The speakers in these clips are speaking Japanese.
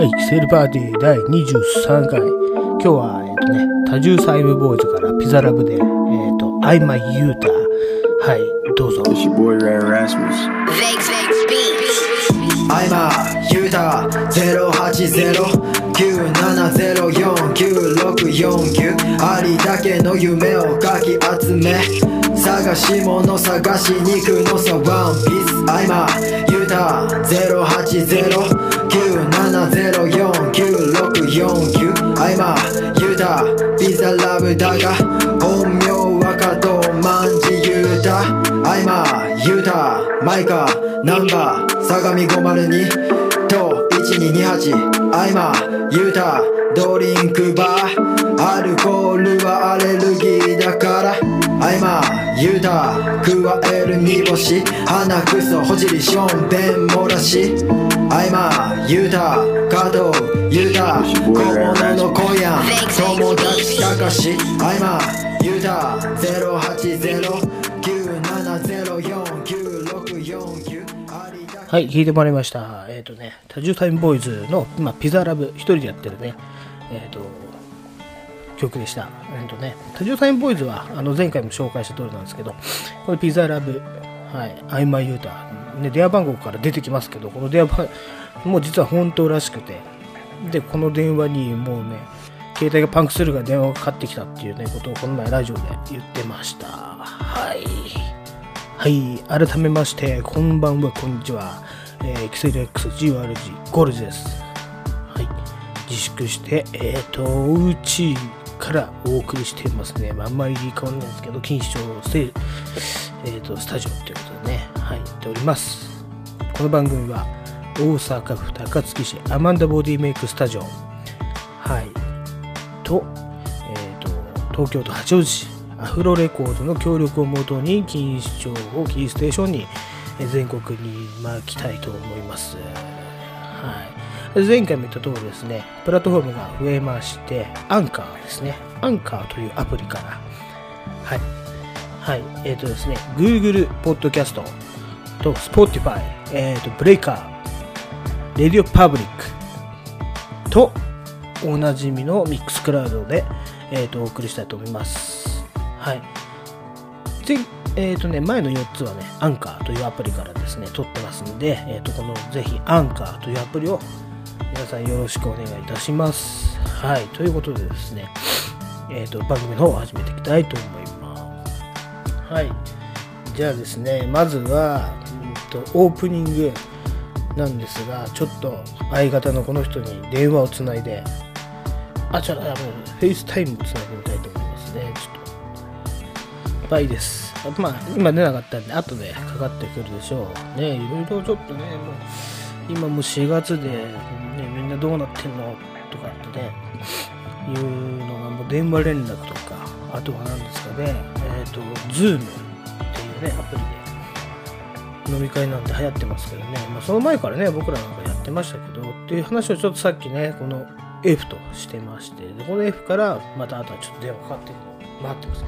はい、セールパーティー第23回。今日は、えっ、とね、多重サイブボーイズからピザラブで、えっ、ー、と、I'm a ユータはい、どうぞ。It's your boy, Ray Rasmus. a ユータ08097049649ありだけの夢をかき集め探し物探しに行くのさワンピース I'm a ユータ080 97049649ザラブだが本名若と万事ユダ合間ユダマイカナンバー相模502と1228合間ユダドリンクバー。アルコールはアレルギーだから。I'm a ユータ加える煮干し鼻くそほじりしょんべん漏らし。I'm a ユータ加藤ユータ小物の子やん友達たかし I'm a ユータ080-970-4949はい、聞いてもらいました。えっ、とね、多重タイムボーイズの、今、ピザラブ、一人でやってるね、えっ、と、曲でした。えっ、とね、多重タイムボーイズは、あの、前回も紹介した通りなんですけど、これピザラブ、はい、アイマイユータ、ね、電話番号から出てきますけど、この電話番号もう実は本当らしくて、で、この電話にもうね、携帯がパンクするが電話がかかってきたっていうね、ことをこの前ラジオで言ってました。はい。はい、改めまして、こんばんは、こんにちは。えー、キセル XGRG ゴルジです。はい、自粛して、えっ、と、うちからお送りしていますね。まあ、あんまり変わらないんですけど、錦糸町ステえー、とスタジオということでね、はい、やっております。この番組は、大阪府高槻市アマンダボディメイクスタジオ、はい、と、えー、と東京都八王子市アフロレコードの協力をもとに錦糸町をキーステーションに全国に巻きたいと思います。はい、前回も言った通りですね、プラットフォームが増えまして、アンカーですね、アンカーというアプリから、はい、はい、えっ、とですね、Google Podcast と Spotify、えっ、と、 Breaker、RadioPublic と、おなじみの Mixcloud で、えー、とお送りしたいと思います。はい。で、えっ、とね、前の4つはね、アンカーというアプリからですね、撮ってますので、えっ、と、このぜひアンカーというアプリを皆さんよろしくお願いいたします。はい。ということでですね、えっ、と、番組の方を始めていきたいと思います。はい。じゃあですね、まずは、うんと、オープニングなんですが、ちょっと相方のこの人に電話をつないで、あ、ちょっと、 FaceTime をつないでみたいと思いますね。ちょっと、バイです。まあ、今出なかったんで、後でかかってくるでしょう。ね、いろいろちょっとね、もう、今もう4月で、どうなってんの？とかってね、いうのがもう電話連絡とか、あとは何ですかね、えっ、と、Zoom っていうね、アプリで飲み会なんて流行ってますけどね、まあ、その前からね、僕らなんかやってましたけど、っていう話をちょっとさっきね、この F としてまして、でこの F からまたあとはちょっと電話かかってくるのを待ってます。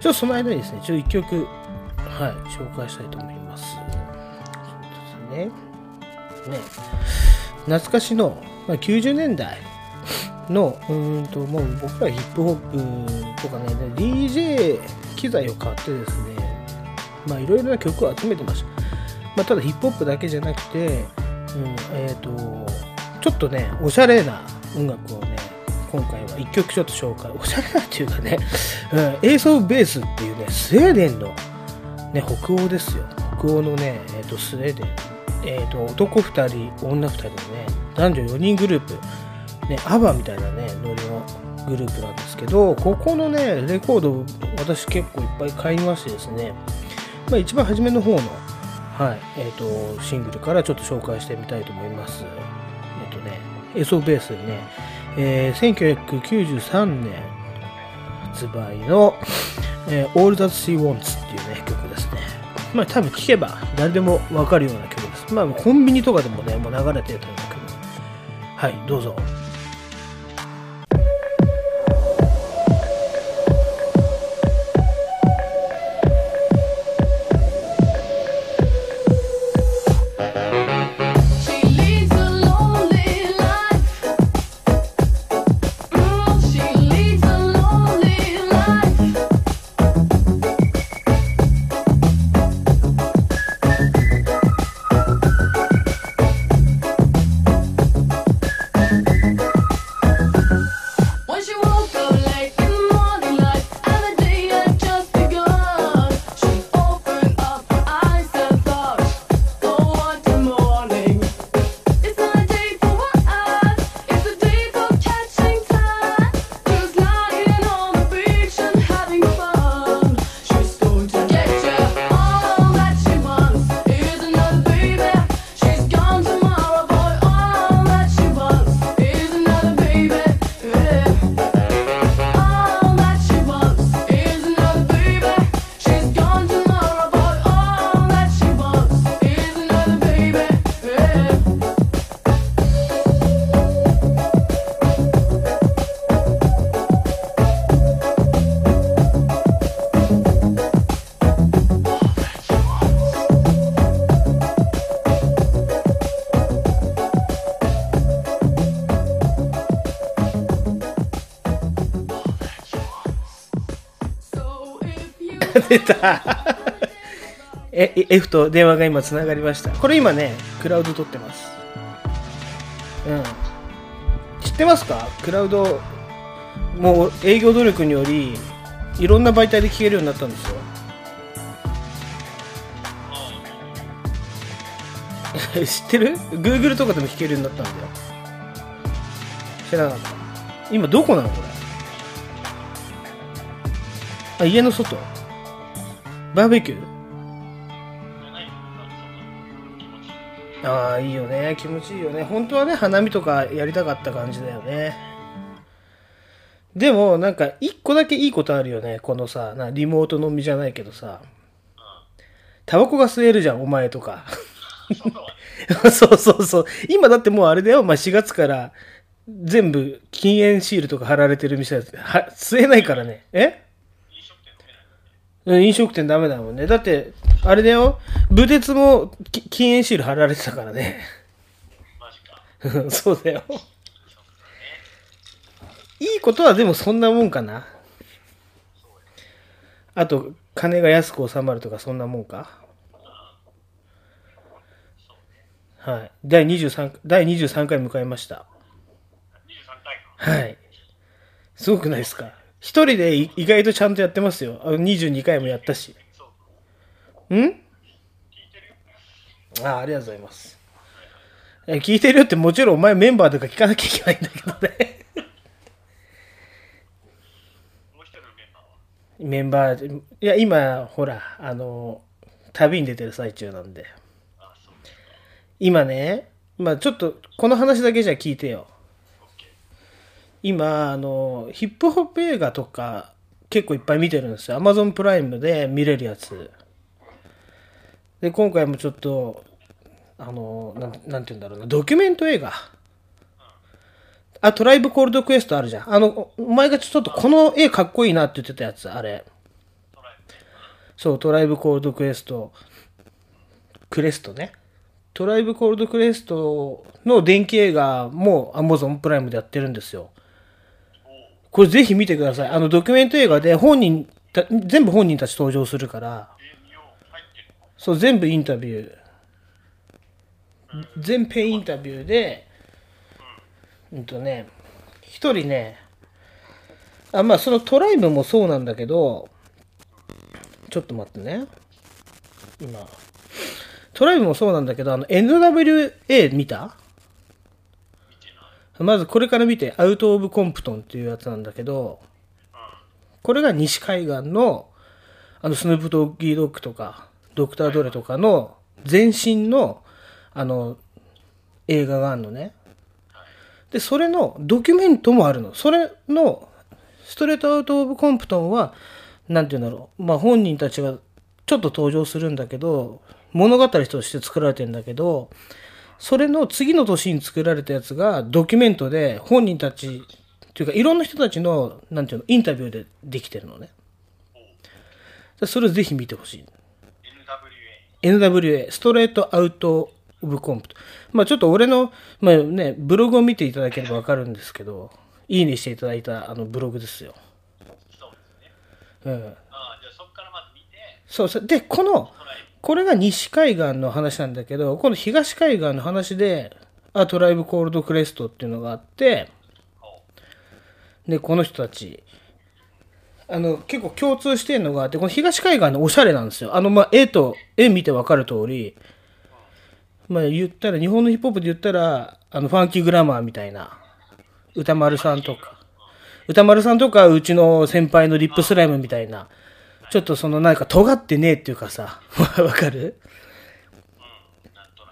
ちょっとその間にですね、ちょっと一曲、はい、紹介したいと思います。そうですね。ね、懐かしの、まあ、90年代の、うんと、もう僕らヒップホップとかね、DJ 機材を買ってですね、まあいろいろな曲を集めてました。まあ、ただヒップホップだけじゃなくて、うん、えっ、と、ちょっとね、おしゃれな音楽をね、今回は一曲ちょっと紹介。おしゃれなっていうかね、うん、エーソーベースっていうね、スウェーデンの、ね、北欧ですよ。北欧のね、えっ、と、スウェーデン。えっ、と、男2人、女2人のね、男女4人グループ、ね、アバみたいなね、ノリのグループなんですけど、ここのね、レコード、私結構いっぱい買いましてですね、まあ、一番初めの方の、はい、えっ、と、シングルからちょっと紹介してみたいと思います。えっ、とね、エソベースでね、えー1993年発売の、えー All That She Wants っていうね、曲ですね。まあ多分聴けば誰でもわかるような曲。まあコンビニとかでもね、もう流れてると思うけど。はい、どうぞ。出たえ、え F と電話が今つながりました。これ今ね、クラウド撮ってます。うん。知ってますか？クラウド、もう営業努力により、いろんな媒体で聞けるようになったんですよ。知ってる ?Google とかでも聞けるようになったんだよ。知らなかった。今どこなのこれ？あ、家の外？バーベキュー？ああ、いいよね。気持ちいいよね。本当はね、花見とかやりたかった感じだよね。でも、なんか、一個だけいいことあるよね。このさ、なリモート飲みじゃないけどさ。タバコが吸えるじゃん、お前とか。そうそうそう。今だってもうあれだよ。まあ、4月から全部禁煙シールとか貼られてる店だは吸えないからね。え？うん飲食店ダメだもんね。だって、あれだよ。部鉄もき禁煙シール貼られてたからね。うん そうだよ。いいことはでもそんなもんかな。あと、金が安く収まるとかそんなもんか。はい。第23、第23回迎えました。はい。すごくないですか？一人でい意外とちゃんとやってますよ。あの22回もやったし。ん？あありがとうございます。え聞いてるよってもちろんお前メンバーとか聞かなきゃいけないんだけどね。メンバー、いや、今、ほら、あの、旅に出てる最中なんで。今ね、まあちょっと、この話だけじゃ聞いてよ。今、あの、ヒップホップ映画とか結構いっぱい見てるんですよ。Amazon プライムで見れるやつ。で、今回もちょっと、あの、なんなんて言うんだろうな、ドキュメント映画。あ、トライブコールドクエストあるじゃん。あの、お前がちょっとこの絵かっこいいなって言ってたやつ、あれ。そう、トライブコールドクエスト、クレストね。トライブコールドクエストの電気映画も Amazon プライムでやってるんですよ。これぜひ見てください。あの、ドキュメント映画で本人、全部本人たち登場するから、そう、全部インタビュー。全編インタビューで、うんとね、一人ね、あ、まあそのトライブもそうなんだけど、ちょっと待ってね。今。トライブもそうなんだけど、あの NWA 見た？まずこれから見て、アウト・オブ・コンプトンっていうやつなんだけど、これが西海岸の、あの、スヌープ・ドッギー・ドッグとか、ドクター・ドレとかの前身の、あの、映画があるのね。で、それのドキュメントもあるの。それの、ストレート・アウト・オブ・コンプトンは、なんて言うんだろう。まあ、本人たちがちょっと登場するんだけど、物語として作られてんだけど、それの次の年に作られたやつがドキュメントで本人たち、っていうかいろんな人たちの、なんていうの、インタビューでできてるのね。でそれをぜひ見てほしい。NWA、ストレートアウトオブコンプト。まあちょっと俺の、まあね、ブログを見ていただければわかるんですけど、いいねしていただいたあのブログですよ。うん。ああ、じゃあそこからまず見て、そうそう。で、この、これが西海岸の話なんだけど、この東海岸の話で、あ、トライブコールドクレストっていうのがあって、で、この人たち、あの、結構共通してるのがあって、この東海岸のおしゃれなんですよ。あの、まあ、絵と、絵見てわかる通り、まあ、言ったら、日本のヒップホップで言ったら、あの、ファンキーグラマーみたいな、歌丸さんとか、歌丸さんとか、うちの先輩のリップスライムみたいな、ちょっとそのなんか尖ってねえっていうかさ、わかる？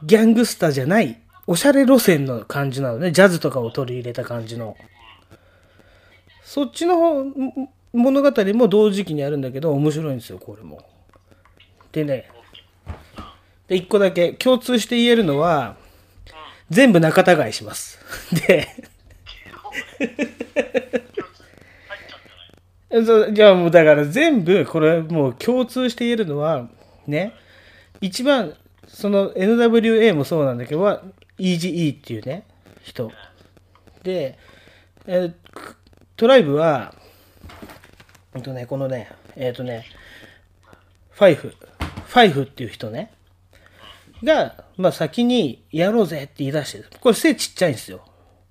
ギャングスターじゃない、おしゃれ路線の感じなのね。ジャズとかを取り入れた感じの。そっちの物語も同時期にあるんだけど、面白いんですよ、これも。でね、で、一個だけ共通して言えるのは、全部仲違いします。で、じゃあもうだから全部これもう共通して言えるのはね一番その NWA もそうなんだけどは EGE っていうね人で、えートライブはえっとねこのねえっ、とねファイフ、ファイフっていう人ね、が、まあ先にやろうぜって言い出してる。これ背ちっちゃいんですよ。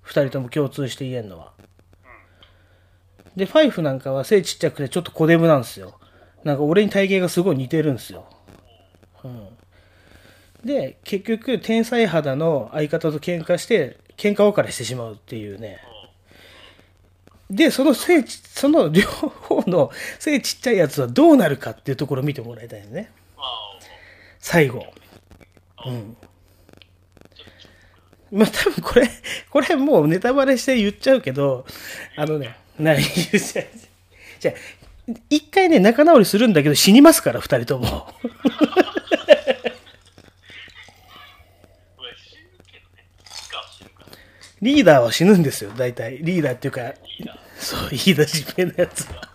二人とも共通して言えるのは。で、ファイフなんかは背ちっちゃくてちょっと小デブなんですよ。なんか俺に体型がすごい似てるんですよ。うん。で、結局、天才肌の相方と喧嘩して、喧嘩別れしてしまうっていうね。で、その背ち、その 両方の背ちっちゃいやつはどうなるかっていうところを見てもらいたいよね。最後。うん。まあ多分これ、これもうネタバレして言っちゃうけど、あのね、何言っちゃう。じゃあ一回ね、仲直りするんだけど死にますから、二人とも。リーダーは死ぬんですよ、大体。リーダーっていうか。そう、言い出しっぺのやつは。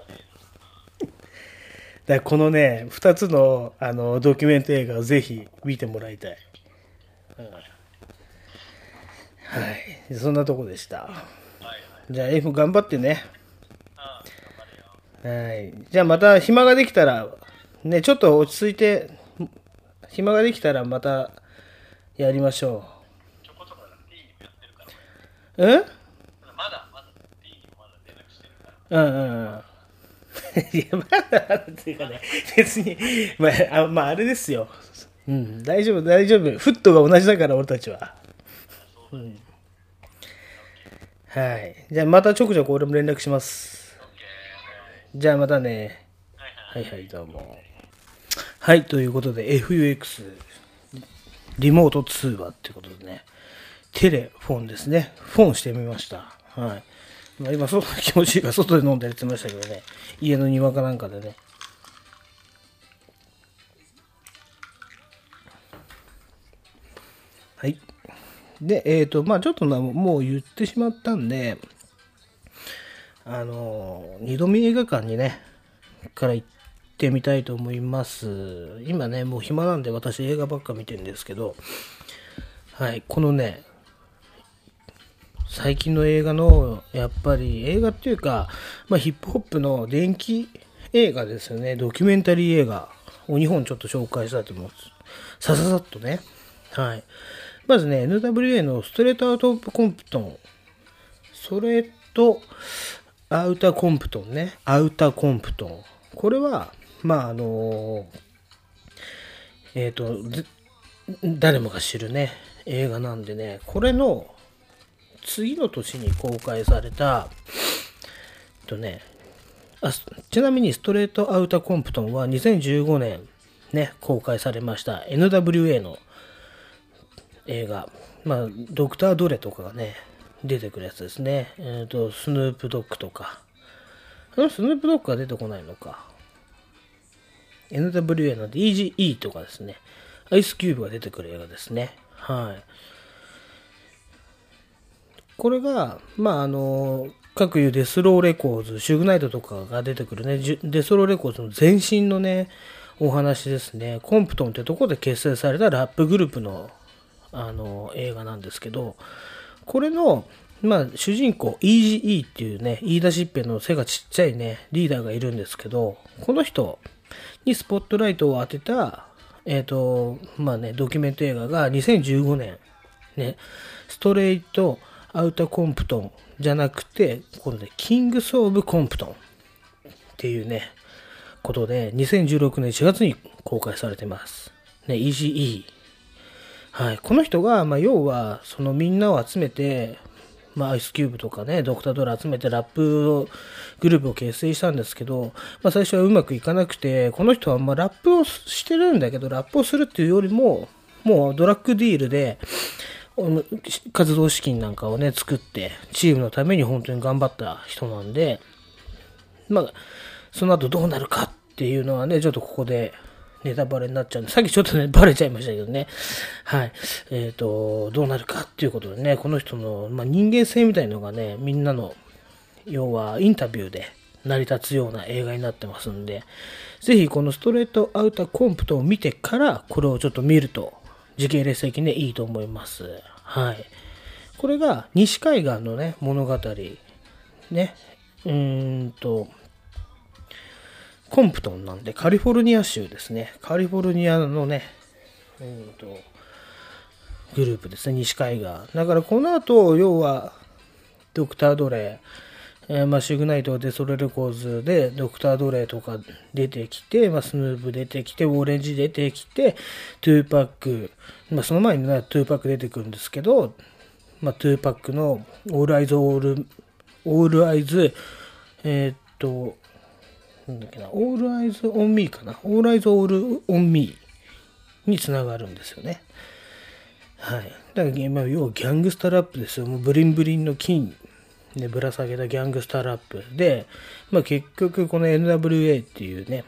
だこのね、二つのあのドキュメント映画をぜひ見てもらいたい。うんはい。そんなとこでした。じゃあ F 頑張ってね。はい。じゃあまた暇ができたら、ね、ちょっと落ち着いて、暇ができたらまたやりましょちょこちょこだ T にもやってるから。う。うんまだまだにもまだ連絡してるから。うんうんうん。いや、まだ、っていうかね、別に、まあ、あまあ、あれですよ。うん、大丈夫、大丈夫。フットが同じだから、俺たちは。うん。はい。じゃあ、またちょくちょく俺も連絡します。じゃあ、またね。はいはい。どうも。はい、ということで、FUX、リモート通話ってことでね、テレフォンですね。フォンしてみました。はい。まあ、今、そう 気持ちいいから外で飲んだりってましたけどね、家の庭かなんかでね。で、えっ、と、まあちょっとな、もう言ってしまったんで、あの、二度見映画館にね、から行ってみたいと思います。今ね、もう暇なんで私映画ばっか見てるんですけど、はい、このね、最近の映画の、やっぱり映画っていうか、まあヒップホップの電気映画ですよね、ドキュメンタリー映画を2本ちょっと紹介したいと思います。さささっとね。はい。まずね、NWA のストレートアウトコンプトン。それと、アウターコンプトンね。アウターコンプトン。これは、まあ、あのえっ、と、誰もが知るね、映画なんでね、これの次の年に公開された、えっとね、あちなみにストレートアウターコンプトンは2015年ね、公開されました NWA の映画。まあ、 Dr. Dre とかがね、出てくるやつですね。えっ、と、 Snoop Dogg とか。 Snoop Dogg が出てこないのか。NWA の DGE とかですね。 Ice Cube が出てくる映画ですね。はい。これが、まあ、あの、かくいう Death Row Records、Suge Knight とかが出てくるね、 Death Row Records の前身のね、お話ですね。コンプトンってところで結成されたラップグループの、あの、映画なんですけど、これの、まあ、主人公、イージー E っていうね、言い出しっぺの背がちっちゃいね、リーダーがいるんですけど、この人にスポットライトを当てた、えっ、と、まあね、ドキュメント映画が2015年、ね、ストレートアウターコンプトンじゃなくて、このね、キングス・オブ・コンプトンっていうね、ことで、2016年4月に公開されてます。ね、EGE。はい。この人が、まあ、要は、そのみんなを集めて、まあ、アイスキューブとかね、ドクタードラ集めてラップを、グループを結成したんですけど、まあ、最初はうまくいかなくて、この人は、まあ、ラップをしてるんだけど、ラップをするっていうよりも、もうドラッグディールで、活動資金なんかをね、作って、チームのために本当に頑張った人なんで、まあ、その後どうなるかっていうのはね、ちょっとここでネタバレになっちゃうんで、さっきちょっとね、バレちゃいましたけどね。はい。えっ、と、どうなるかっていうことでね、この人の、まあ、人間性みたいのがね、みんなの、要はインタビューで成り立つような映画になってますんで、ぜひこのストレートアウターコンプトを見てから、これをちょっと見ると、時系列的にね、いいと思います。はい。これが西海岸のね、物語。ね。うーんと、コンプトンなんで、カリフォルニア州ですね。カリフォルニアのね、うんと、グループですね、西海岸。だからこの後、要は、 Dr. Dre、えーまあ、 Suge Knight、Death Row Records で、 Dr. Dre とか出てきて、まあ、 Snoop 出てきて、 Warren G 出てきて、2Pac、まあ、その前にね、2Pac 出てくるんですけど、まあ、2Pac の All Eyez all、All Eyez、えーっと、なんだっけな、 All Eyez on Me かな。 All Eyez all on Me につながるんですよね。はい。だから、まあ、要は gangsta rap ですよ。もう bling bling の金でぶら下げた gangsta rap で、まあ、結局この NWA っていうね、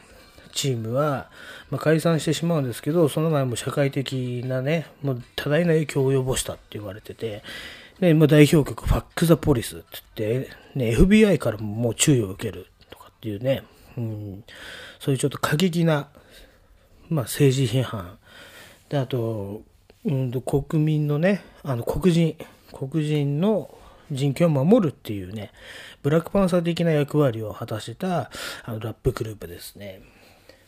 チームは、まあ、解散してしまうんですけど、その前も社会的なね、もう多大な影響を及ぼしたって言われてて、で、まあ、代表曲、ファック・ザ・ポリスって言って、ね、FBI からももう注意を受けるとかっていうね、うん、そういうちょっと過激な、まあ、政治批判。で、あと、うん、国民のね、あの、黒人、黒人の人権を守るっていうね、ブラックパンサー的な役割を果たしたあのラップグループですね。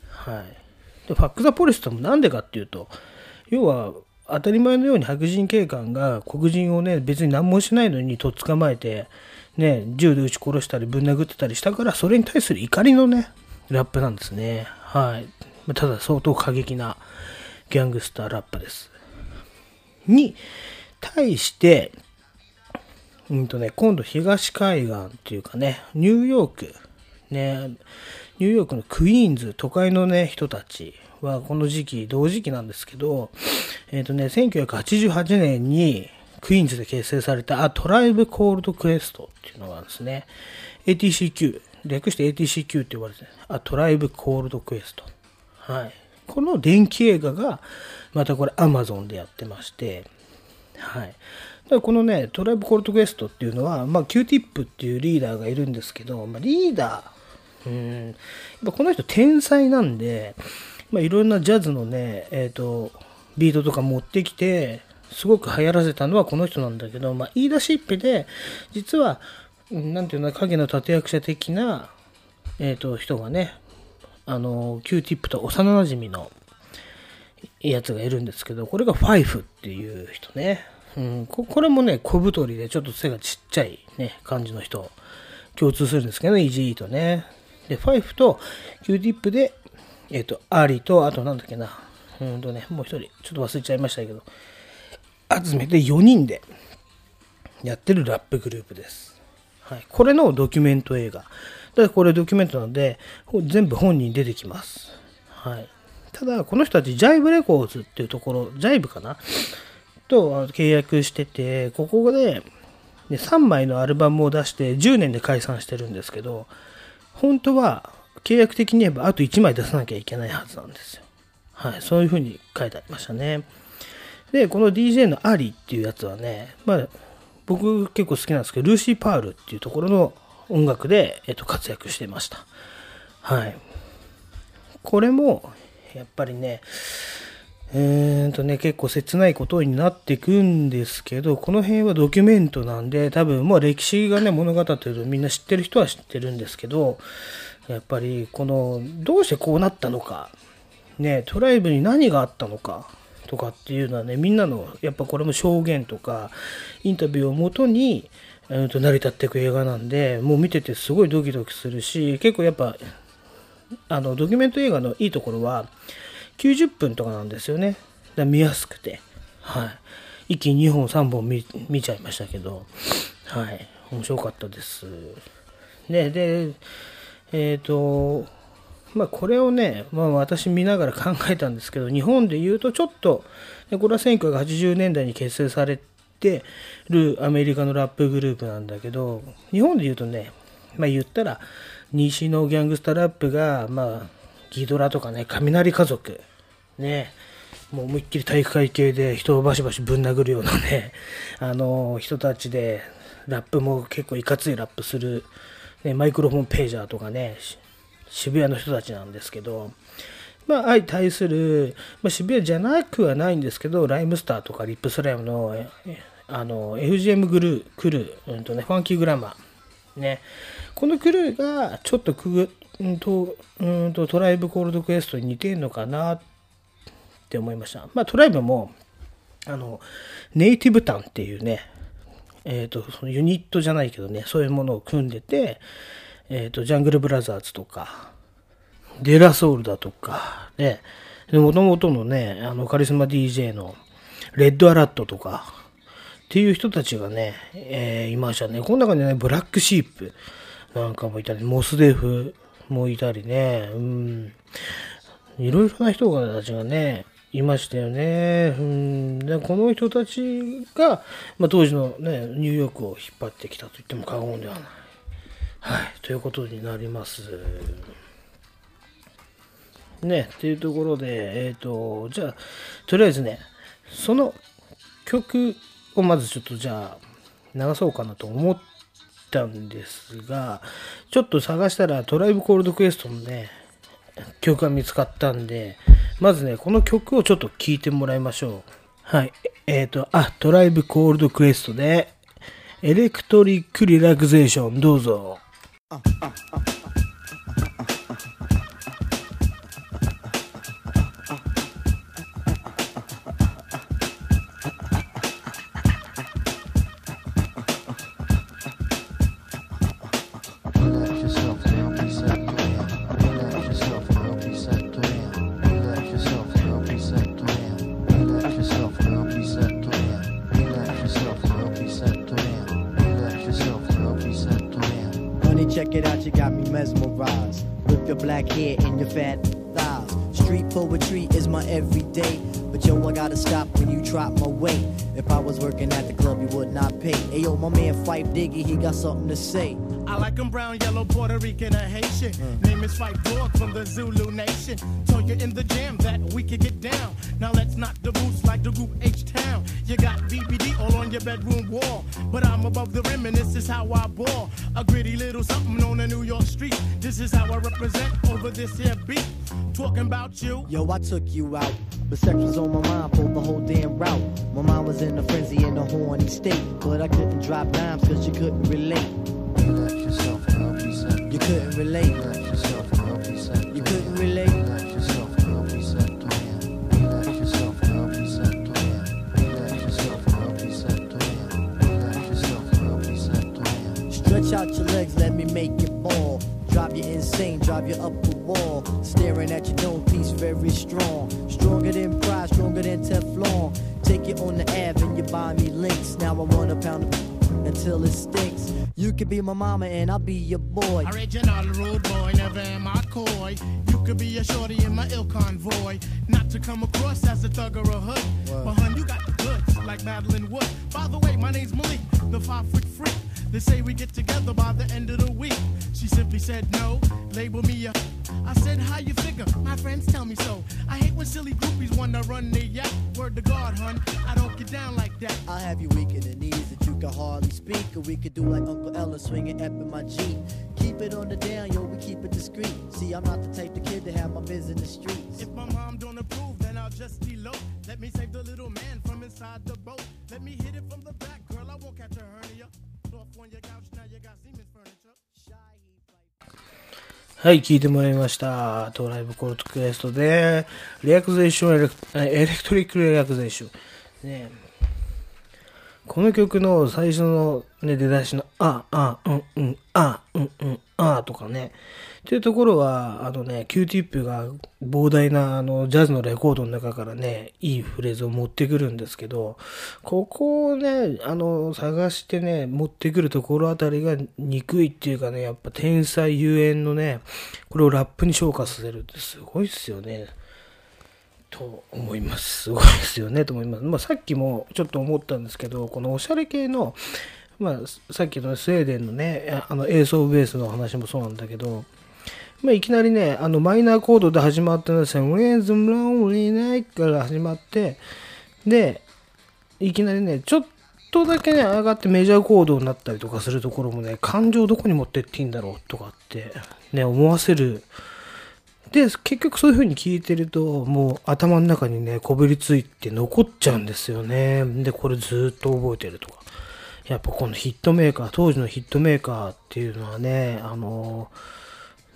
はい。で、ファック・ザ・ポリスともなんでかっていうと、要は、当たり前のように白人警官が黒人をね、別に何もしないのにとっ捕まえて、ね、銃で撃ち殺したりぶん殴ってたりしたから、それに対する怒りのね、ラップなんですね。はい。ただ相当過激なギャングスターラップです。に対して、うんとね、今度東海岸っていうかね、ニューヨーク、ね、ニューヨークのクイーンズ、都会のね、人たちはこの時期、同時期なんですけど、えっ、とね、1988年にクイーンズで結成された、あ、トライブコールドクエストっていうのがあるんですね。ATCQ、略して ATCQ って呼ばれてる、あ、トライブコールドクエスト。はい。この電気映画が、またこれ Amazon でやってまして、はい。だこのね、トライブコールドクエストっていうのは、まあ、Q-TIP っていうリーダーがいるんですけど、まあ、リーダー、うん、やっぱこの人天才なんで、まあ、いろんなジャズのね、えっ、と、ビートとか持ってきて、すごく流行らせたのはこの人なんだけど、まあ、言い出しっぺで、実は、うんなんていうの、影の立役者的な、えっ、と、人がね、あの、Q-TIP と幼馴染のやつがいるんですけど、これがファイフっていう人ね。うん、ここれもね、小太りでちょっと背がちっちゃいね、感じの人、共通するんですけどね、イジーとね。で、ファイフと Q-Tip で、えっ、と、 Ali と、あとなんだっけな、うんとね、もう一人、ちょっと忘れちゃいましたけど、集めて4人でやってるラップグループです。はい。これのドキュメント映画。だからこれドキュメントなんで、全部本人出てきます。はい。ただ、この人たち、 Jive Records っていうところ、 Jive かな？と契約してて、ここで、ね、3枚のアルバムを出して10年で解散してるんですけど、本当は契約的に言えばあと1枚出さなきゃいけないはずなんですよ。はい、そういう風に書いてありましたね。で、この DJ のアリっていうやつはね、まあ、僕結構好きなんですけど、ルーシー・パールっていうところの音楽で、えっと、活躍してました。はい。これも、やっぱりね、えーとね、結構切ないことになっていくんですけど、この辺はドキュメントなんで、多分もう歴史がね、物語ってるみんな知ってる人は知ってるんですけど、やっぱりこの、どうしてこうなったのか、ね、トライブに何があったのか、とかっていうのはね、みんなの、やっぱこれも証言とか、インタビューをもとに、えーと成り立っていく映画なんで、もう見ててすごいドキドキするし、結構やっぱ、あの、ドキュメント映画のいいところは、90分とかなんですよね。だ見やすくて。はい。一気に2本、3本見見ちゃいましたけど、はい。面白かったです。ね、で、えっ、と、まあこれをね、まあ私見ながら考えたんですけど、日本で言うとちょっと、これは1980年代に結成されてるアメリカのラップグループなんだけど、日本で言うとね、まあ言ったら、西のギャングスタラップが、まあ、ギドラとかね、雷家族、ね、もう思いっきり体育会系で人をバシバシぶん殴るようなね、あの人たちで、ラップも結構いかついラップする、ね、マイクロフォンページャーとかね、渋谷の人たちなんですけど、まあ、相対する、まあ、渋谷じゃなくはないんですけど、ライムスターとかリップスライムの、あの、FGM グルー、クルー、うんとね、ファンキーグラマー、ね、このクルーがちょっとくぐ、うんと、うんとトライブコールドクエストに似てるのかなって思いました。まあトライブも、あの、ネイティブタンっていうね、えっ、と、そのユニットじゃないけどね、そういうものを組んでて、えっ、と、ジャングルブラザーズとか、デラソウルだとか、ね、もともとのね、あの、カリスマ DJ のレッドアラットとか、っていう人たちがね、えーいましたね。この中にね、ブラックシープなんかもいたり、モスデフもいたりね、うん。いろいろな人たちがね、いましたよね。うん、でこの人たちが、まあ、当時のね、ニューヨークを引っ張ってきたと言っても過言ではない。はい、ということになります。ね、っていうところで、えっ、と、じゃあ、とりあえずね、その曲をまずちょっとじゃあ、流そうかなと思ったんですが、ちょっと探したら Tribe Called Quest のね、曲が見つかったんで、まずね、この曲をちょっと聴いてもらいましょう。はい。えっ、と、あ、 Tribe Called Quest で、 Electric Relaxation、どうぞ。uh, uh, uh. Got something to say. I like 'em brown, yellow, Puerto Rican, or Haitian. Name is Fight Dog from the Zulu Nation. Told you in the jam that we could get down. Now let's knock the boots like the group H Town. You got BBD all on your bedroom wall. But I'm above the rim and this is how I ball. A gritty little something on a New York street. This is how I represent over this here beat. Talking about you. Yo, I took you out. But sex was on my mind for the whole damn route. My mind was in a frenzy in a horny state. But I couldn't drop dimes cause you couldn't relate. Relax yourself now, be set You couldn't relate. Relax yourself now, be set You couldn't relate. Relax yourself now, be set to down. Yourself now, be set to down. Relax yourself now, be set to down. Relax yourself now, be set to down. Stretch out your legs, let me make you ball. Drive you insane, drive you up the wall. Staring at your dome piece, very strong. Stronger than pride, stronger than Teflon. Take you on the Ave and you buy me links. Now I want a pound of until it stinks. You could be my mama and I'll be your boy. Original rude boy, never am I coy. You could be a shorty in my ill convoy. Not to come across as a thug or a hood. But hun, you got the goods, like Madeline Wood. By the way, my name's Malik, the five foot freak. They say we get together by the end of the week. She simply said no, label me a. I said, how you figure? My friends tell me so. I hate when silly groupies wanna run their yak. Word to God, hun, I don't get down like that. I'll have you weak in the knees that you can hardly speak. Or we could do like Uncle Ella swinging up in my Jeep. Keep it on the down, yo, we keep it discreet. See, I'm not the type of kid to have my biz in the streets. If my mom don't approve, then I'll just elope. Let me save the little man from inside the boat. Let me hit はい、聞いてもらいました。トライブコールドクエストで、Relaxation Elec- Electric Relaxation。ねこの曲の最初の、ね、出だしの、あ、あ、うん、うん、あ、うん、うん、あとかね。っていうところは、あのね、Q-Tip が膨大なあのジャズのレコードの中からね、いいフレーズを持ってくるんですけど、ここをね、あの、探してね、持ってくるところあたりが憎いっていうかね、やっぱ天才ゆえんのね、これをラップに昇華させるってすごいっすよね。と思います。すごいですよね、と思います。まあ、さっきもちょっと思ったんですけど、このおしゃれ系の、まあ、さっきのスウェーデンのね、あの、エースオブベースの話もそうなんだけど、まあ、いきなりね、あの、マイナーコードで始まったのですよ。Where's Lonely Night から始まって、で、いきなりね、ちょっとだけね、上がってメジャーコードになったりとかするところもね、感情どこに持ってっていいんだろうとかって、ね、思わせる。で、結局そういう風に聞いてると、もう頭の中にね、こびりついて残っちゃうんですよね。で、これずっと覚えてるとか。やっぱこのヒットメーカー、当時のヒットメーカーっていうのはね、あの、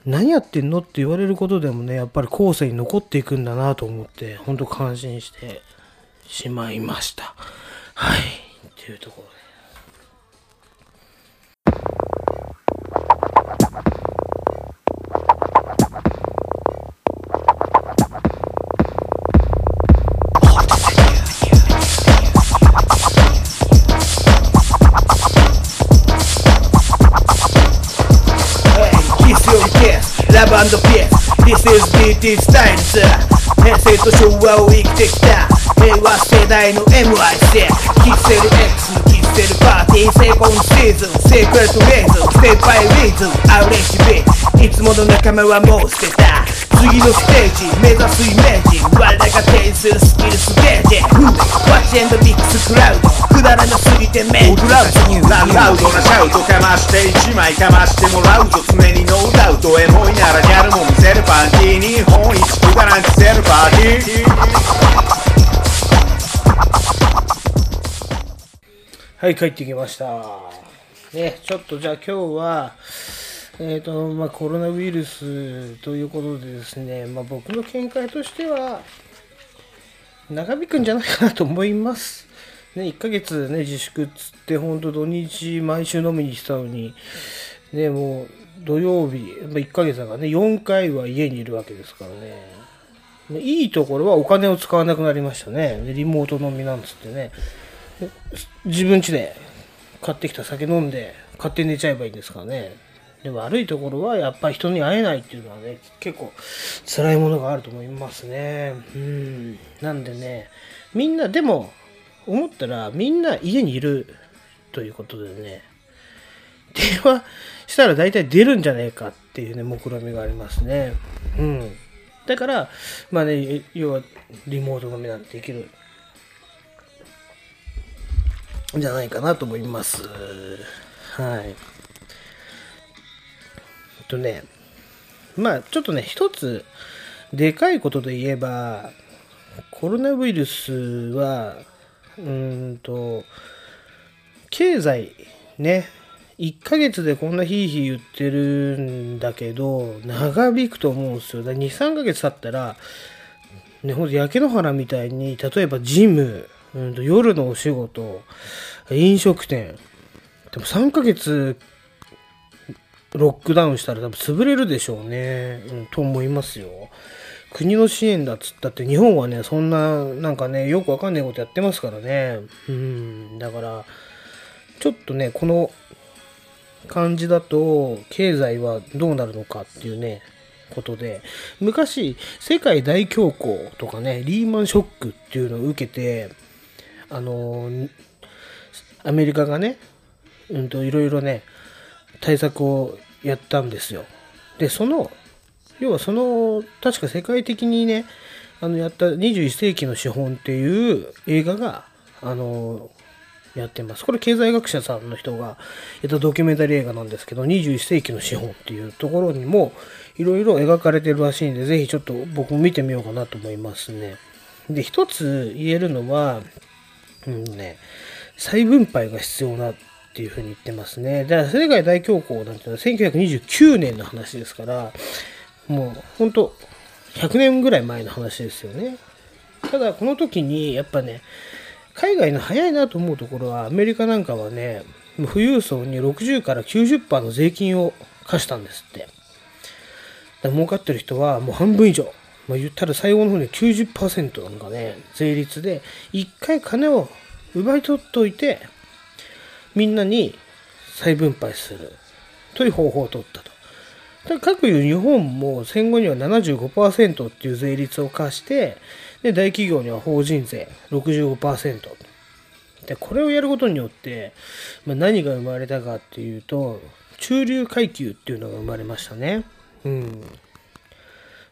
何やってんのって言われることでもね、やっぱり後世に残っていくんだなと思って、ほんと感心してしまいました。はい。っていうところラブピース This is BT Styles 平成と昭和を生きてきた平和世代の MIC キッセル X のキッセルパーティーセコンシーズンセークレットレイズンステップバイリーズンアウレッジビいつもの仲間はもう捨てた次のステージ目指すイメージ我らが提示するスキルスゲージ Watch and Mix クラウド。くだらなすぎてメイクラウドニューララウドなシャウトかまして一枚かましてもらうぞ常にノーダウトエモいならギャルも見せるパンティー日本一くだらん着せるパーティーはい、帰ってきました。ね、ちょっとじゃあ今日は、えっ、と、まあコロナウイルスということでですね、まあ僕の見解としては、長引くんじゃないかなと思います。ね、1ヶ月ね、自粛っつって、ほんと土日毎週飲みに来たのに、ね、もう土曜日、ま、1ヶ月だからね、4回は家にいるわけですからね。いいところはお金を使わなくなりましたね。でリモート飲みなんつってね。自分家で買ってきた酒飲んで勝手に寝ちゃえばいいんですからね。で悪いところはやっぱり人に会えないっていうのはね、結構辛いものがあると思いますね。うん。なんでね、みんな、でも思ったらみんな家にいるということでね、電話したら大体出るんじゃねえかっていうね、目論見みがありますね。うん。だから、まあね、要はリモート飲みなんてできるじゃないかなと思います。はい。とね、まあちょっとね、一つでかいことで言えば、コロナウイルスは、うんと、経済ね、1ヶ月でこんなヒーヒー言ってるんだけど、長引くと思うんですよ。だ2、3ヶ月経ったら、ね、ほんと焼け野原みたいに、例えばジム、うんと夜のお仕事、飲食店、でも3ヶ月ロックダウンしたら多分潰れるでしょうね、うん、と思いますよ。国の支援だっつったって日本はね、そんな、なんかね、よくわかんないことやってますからね。うん、だから、ちょっとね、この感じだと、経済はどうなるのかっていうね、ことで、昔、世界大恐慌とかね、リーマンショックっていうのを受けて、あの、アメリカがね、うんと、いろいろね、対策をやったんですよ。で、その、要はその、確か世界的にね、あの、やった21世紀の資本っていう映画が、あの、やってます。これ経済学者さんの人がやったドキュメンタリー映画なんですけど、21世紀の資本っていうところにもいろいろ描かれてるらしいんで、ぜひちょっと僕も見てみようかなと思いますね。で、一つ言えるのは、うんね、再分配が必要なっていうふうに言ってますね。だから世界大恐慌なんていうのは1929年の話ですから、もう本当100年ぐらい前の話ですよね。ただこの時にやっぱね、海外の早いなと思うところはアメリカなんかはね、富裕層に60から90%の税金を課したんですって。だか儲かってる人はもう半分以上。まあ、言ったら最後の方に90%なんかね、税率で、一回金を奪い取っといて、みんなに再分配するという方法を取ったと。だから各いう日本も戦後には75%っていう税率を課して、で、大企業には法人税65%。で、これをやることによって、まあ、何が生まれたかっていうと、中流階級っていうのが生まれましたね。うん。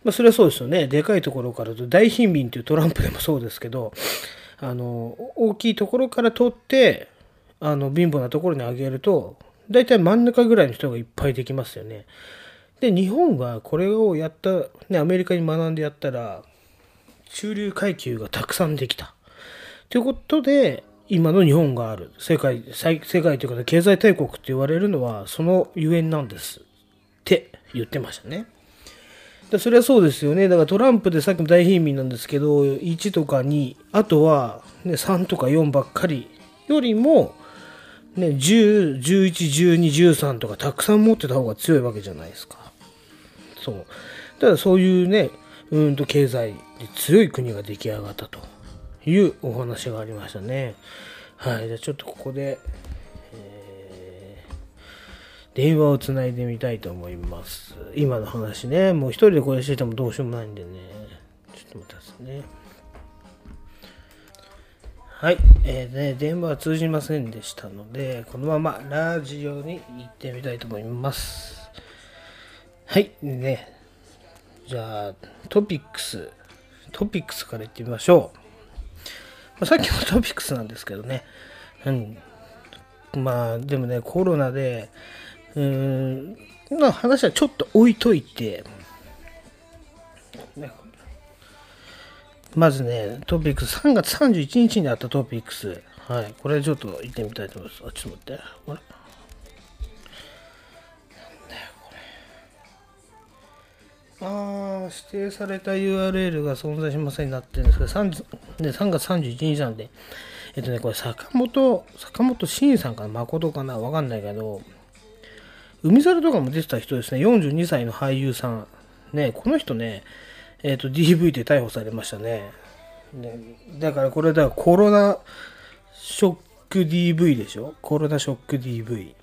まあ、それはそうですよね。でかいところからと、大貧民っていうトランプでもそうですけど、あの、大きいところから取って、あの、貧乏なところにあげると、大体真ん中ぐらいの人がいっぱいできますよね。で、日本はこれをやった、ね、アメリカに学んでやったら、中流階級がたくさんできた。ということで、今の日本がある。世界、世界というか、経済大国って言われるのは、そのゆえんなんです。って言ってましたね。でそれはそうですよね。だからトランプでさっきも大貧民なんですけど、1とか2、あとは、ね、3とか4ばっかりよりも、ね、10、11、12、13とかたくさん持ってた方が強いわけじゃないですか。そう。ただそういうね、うんと経済に強い国が出来上がったというお話がありましたね。はい。じゃあちょっとここで、えー電話をつないでみたいと思います。今の話ね、もう一人でこれしててもどうしようもないんでね。ちょっと待ってくださいね。はい、えーね、電話は通じませんでしたので、このままラジオに行ってみたいと思います。はい、ね。じゃあ、トピックス、トピックスから行ってみましょう。まあさっきの トピックスなんですけどね。うん。まあ、でもね、コロナで、うーん、まあ話はちょっと置いといて、まずね、トピックス、3月31日にあったトピックス。はい。これちょっと行ってみたいと思います。あ、ちょっと待って。あれ？なんだよ、これ。あー、指定された URL が存在しませんになってるんですけど、3, ね、3月31日なんで、えっとね、これ、坂本、坂本慎さんかな、誠かな、わかんないけど、海猿とかも出てた人ですね、42歳の俳優さん。ね、この人ね、えっ、と、DV で逮捕されましたね。ねだからこれだ、コロナショック DV でしょ？コロナショック DV。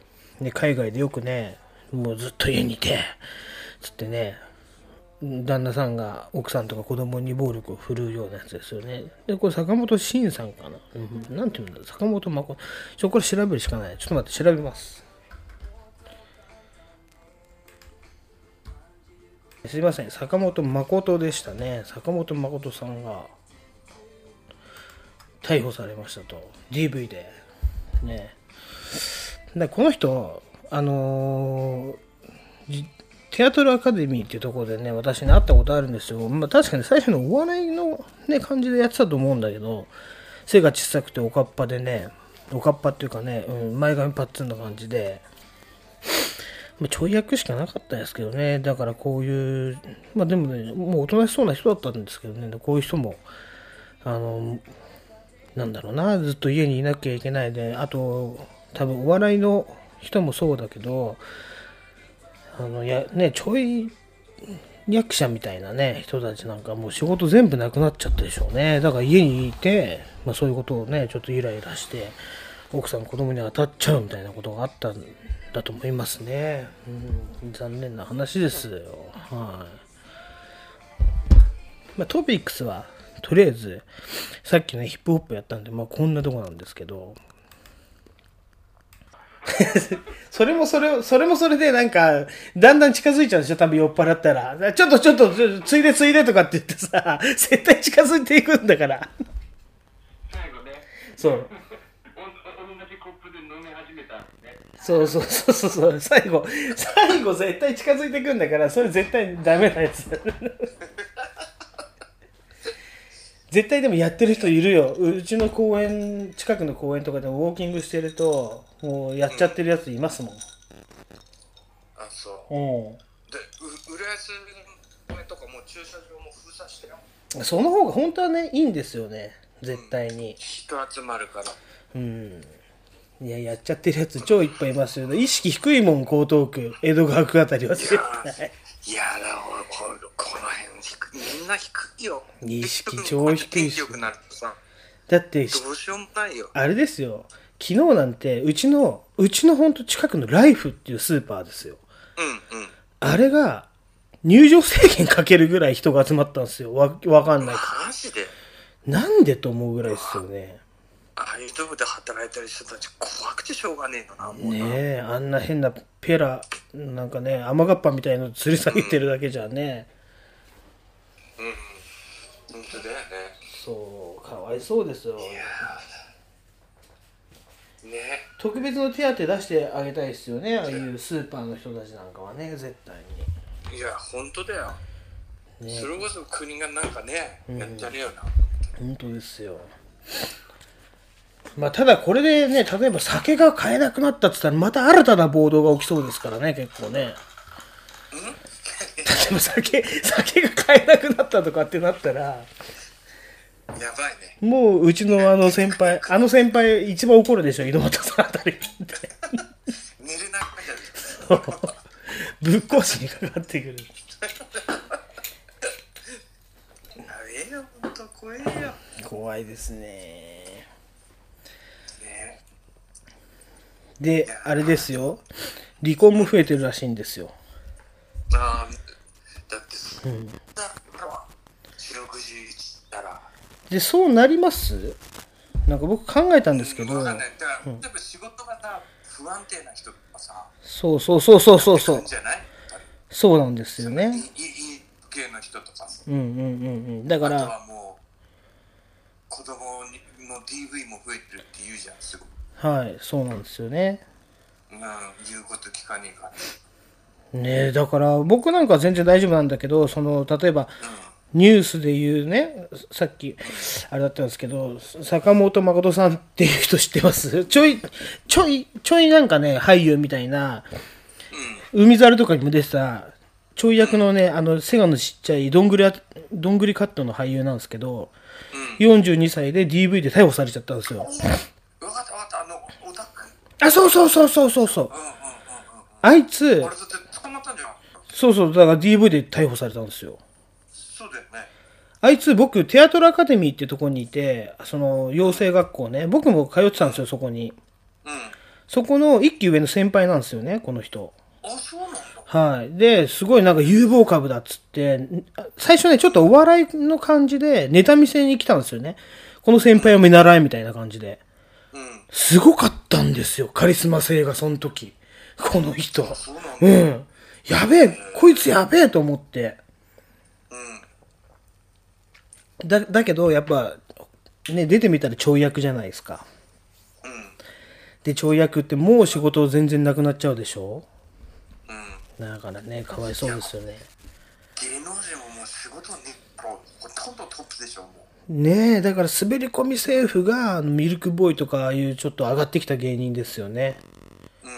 ね、海外でよくね、もうずっと家にいて、つってね、旦那さんが奥さんとか子供に暴力を振るうようなやつですよね。で、これ坂本慎さんかな？うん、なんて言うんだ？坂本誠。ちょ、これ調べるしかない。ちょっと待って、調べます。すいません、坂本誠でしたね。坂本誠さんが逮捕されましたと。DV で。ね。でこの人、あのーテアトルアカデミーっていうところでね、私に会ったことあるんですよ。まあ確かに最初のお笑いのね、感じでやってたと思うんだけど、背が小さくておかっぱでね、おかっぱっていうかね、うん、前髪パッツンな感じで、まあ、ちょい役しかなかったですけどね。だからこういう、まあでもね、もうおとなしそうな人だったんですけどね、こういう人も、あの、なんだろうな、ずっと家にいなきゃいけないで、あと、多分お笑いの人もそうだけど、あの、や、ね、ちょい役者みたいなね、人たちなんかもう仕事全部なくなっちゃったでしょうね。だから家にいて、まあそういうことをね、ちょっとイライラして、奥さん子供に当たっちゃうみたいなことがあったんだと思いますね。うん、残念な話ですよ。はい。まあトピックスは、とりあえず、さっきね、ヒップホップやったんで、まあこんなとこなんですけど、それもそれ、それもそれでなんか、だんだん近づいちゃうんでしょ多分酔っ払ったら。ちょっとちょっと、ついでついでとかって言ってさ、絶対近づいていくんだから。最後ね、そう。そうそうそうそうそう。最後、最後絶対近づいていくんだから、それ絶対ダメなやつ。絶対でもやってる人いるよ。うちの公園、近くの公園とかでもウォーキングしてると、もうやっちゃってるやついますもん。あそううん。でう浦安の公園とかもう駐車場も封鎖してよその方が本当はね、いいんですよね。絶対に。人集まるからうん。いや、やっちゃってるやつ超いっぱいいますよ。意識低いもん、江東区、江戸川区あたりは絶対。いやだこここの辺みんな低いよ意識超低いしだって、どうしようもないよあれですよ。昨日なんて、うちの、うちのほんと近くのライフっていうスーパーですよ。うんうんあれが、入場制限かけるぐらい人が集まったんですよ。わ、わかんないかマジで？ら。なんでと思うぐらいですよね。ああいうとこで働いてる人たち怖くてしょうがねえのなもうな、ねえ、あんな変なペラ、なんかね、雨がっぱみたいの吊り下げてるだけじゃね。本当だよねそう、かわいそうですよ。いやーね特別の手当出してあげたいですよね。ああいうスーパーの人たちなんかはね、絶対いや本当だよ、に。ねそれこそ国がなんかね、やってやるよな本当ですよ。まあ、ただこれでね、例えば酒が買えなくなったって言ったら、また新たな暴動が起きそうですからね、結構ね。でも酒、酒が買えなくなったとかってなったら、やばいね。もううちのあの先輩、あの先輩一番怒るでしょ、井戸端さんあたりって。寝れなくなっちゃう。ぶっ壊しにかかってくる。やべえよ、ほんと怖えよ。怖いですね。ねで、あれですよ。離婚も増えてるらしいんですよ。ああ、だってそんな、四六時したら、で、そうなります？なんか僕考えたんですけどわ、かんない。だから、例えば仕事がさ、不安定な人とかさ、そうそうそうそうそうそうそうなんですよね。いい系の人とか、うんうんうんうん。だかあとら、はもう、子供にの DV も増えてるって言うじゃん、すごい。はい、そうなんですよね。うん、言うこと聞かねえから。ねえ、だから僕なんかは全然大丈夫なんだけど、その、例えば、ニュースで言うね、さっき、あれだったんですけど、坂本誠さんっていう人知ってます？ちょい、ちょい、ちょいなんかね、俳優みたいな、海猿とかにも出てた、ちょい役のね、あの、背がのちっちゃい、どんぐりあ、どんぐりカットの俳優なんですけど、42歳で DV で逮捕されちゃったんですよ。わかったわかった。あ、そうそうそうそうそうそう。あいつあ、れだって捕まったんじゃん。そうそう、だから DV で逮捕されたんですよ。そうだよね。あいつ、僕、テアトルアカデミーってところにいて、その、養成学校ね、僕も通ってたんですよ、そこに。そこの一期上の先輩なんですよね、この人。あ、そうなんだ。はい。で、すごいなんか有望株だっつって、最初ね、ちょっとお笑いの感じで、ネタ見せに来たんですよね。この先輩を見習いみたいな感じで。すごかったんですよ、カリスマ性が、その時。この人。うん。やべえ、こいつやべえと思って。だ、だけど、やっぱ、ね、出てみたらちょい役じゃないですか。で、ちょい役ってもう仕事全然なくなっちゃうでしょ？だからね、かわいそうですよね。芸能人ももう仕事ね、ほとんどトップでしょ、もねえ、だから滑り込み政府が、ミルクボーイとかいうちょっと上がってきた芸人ですよね。う。うん。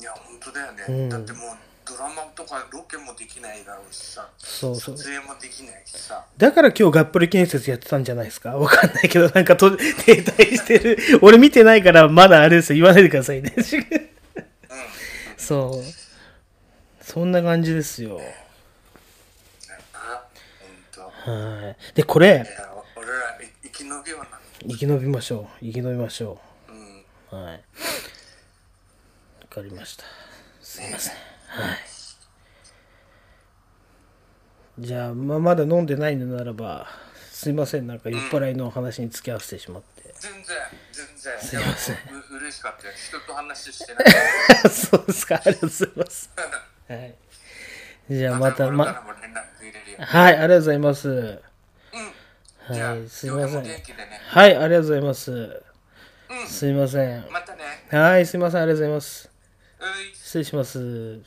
いや、本当だよね。うんだってもう、ドラマとかロケもできないだろうしさ、そうそう撮影もできないしさ。だから今日がっぽり建設やってたんじゃないですか？わかんないけど、なんかと停滞してる。俺見てないからまだあれですよ。言わないでくださいね。そう。そんな感じですよ。あ、本当。はい。で、これ、俺らい生き延びような。生き延びましょう。生き延びましょうん。う。はい。わかりました。すいません。はい。じゃあ、まあ、まだ飲んでないのならば、すいません。なんか酔っ払いの話に付き合わせてしまって。全然、全然。すいませんう嬉しかったよ。人と話してない。そうですか。ありがとうございます。はい。じゃあまた、まはい、ありがとうございます。じゃあはい、すいません。今日も元気でねはい、ありがとうございます。すいません。またね。はい、すいません、ありがとうございます。うい。失礼します。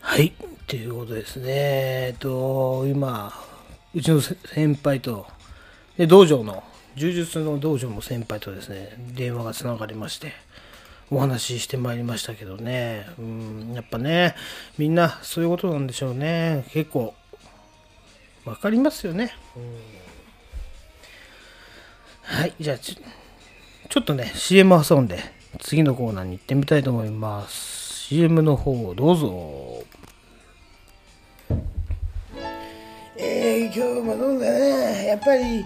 はい、ということですね。えっと、今、うちの先輩と、で、道場の、柔術の道場の先輩とですね、電話がつながりまして、お話ししてまいりましたけどね、うん、やっぱね、みんなそういうことなんでしょうね。結構、わかりますよね。うんはい、じゃあちょ、ちょっとね、CM 挟んで、次のコーナーに行ってみたいと思います。CM の方、どうぞ。えー、今日も飲んだね。やっぱり、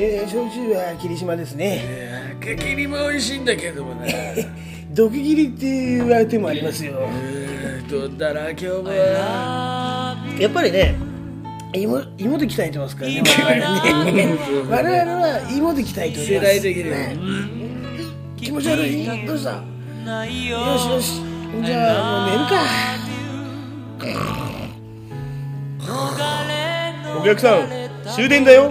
えー、焼酎は霧島ですね。赤切りも美味しいんだけどもね。毒切りっていうあ手もありますよ。どうだら今日は。やっぱりね、芋芋で鍛えてますからね。我々ね。我々は芋で鍛えております。世代的にはね気持ち悪いどうしたよしよし。じゃあもう寝るか。お客さん、終電だよ。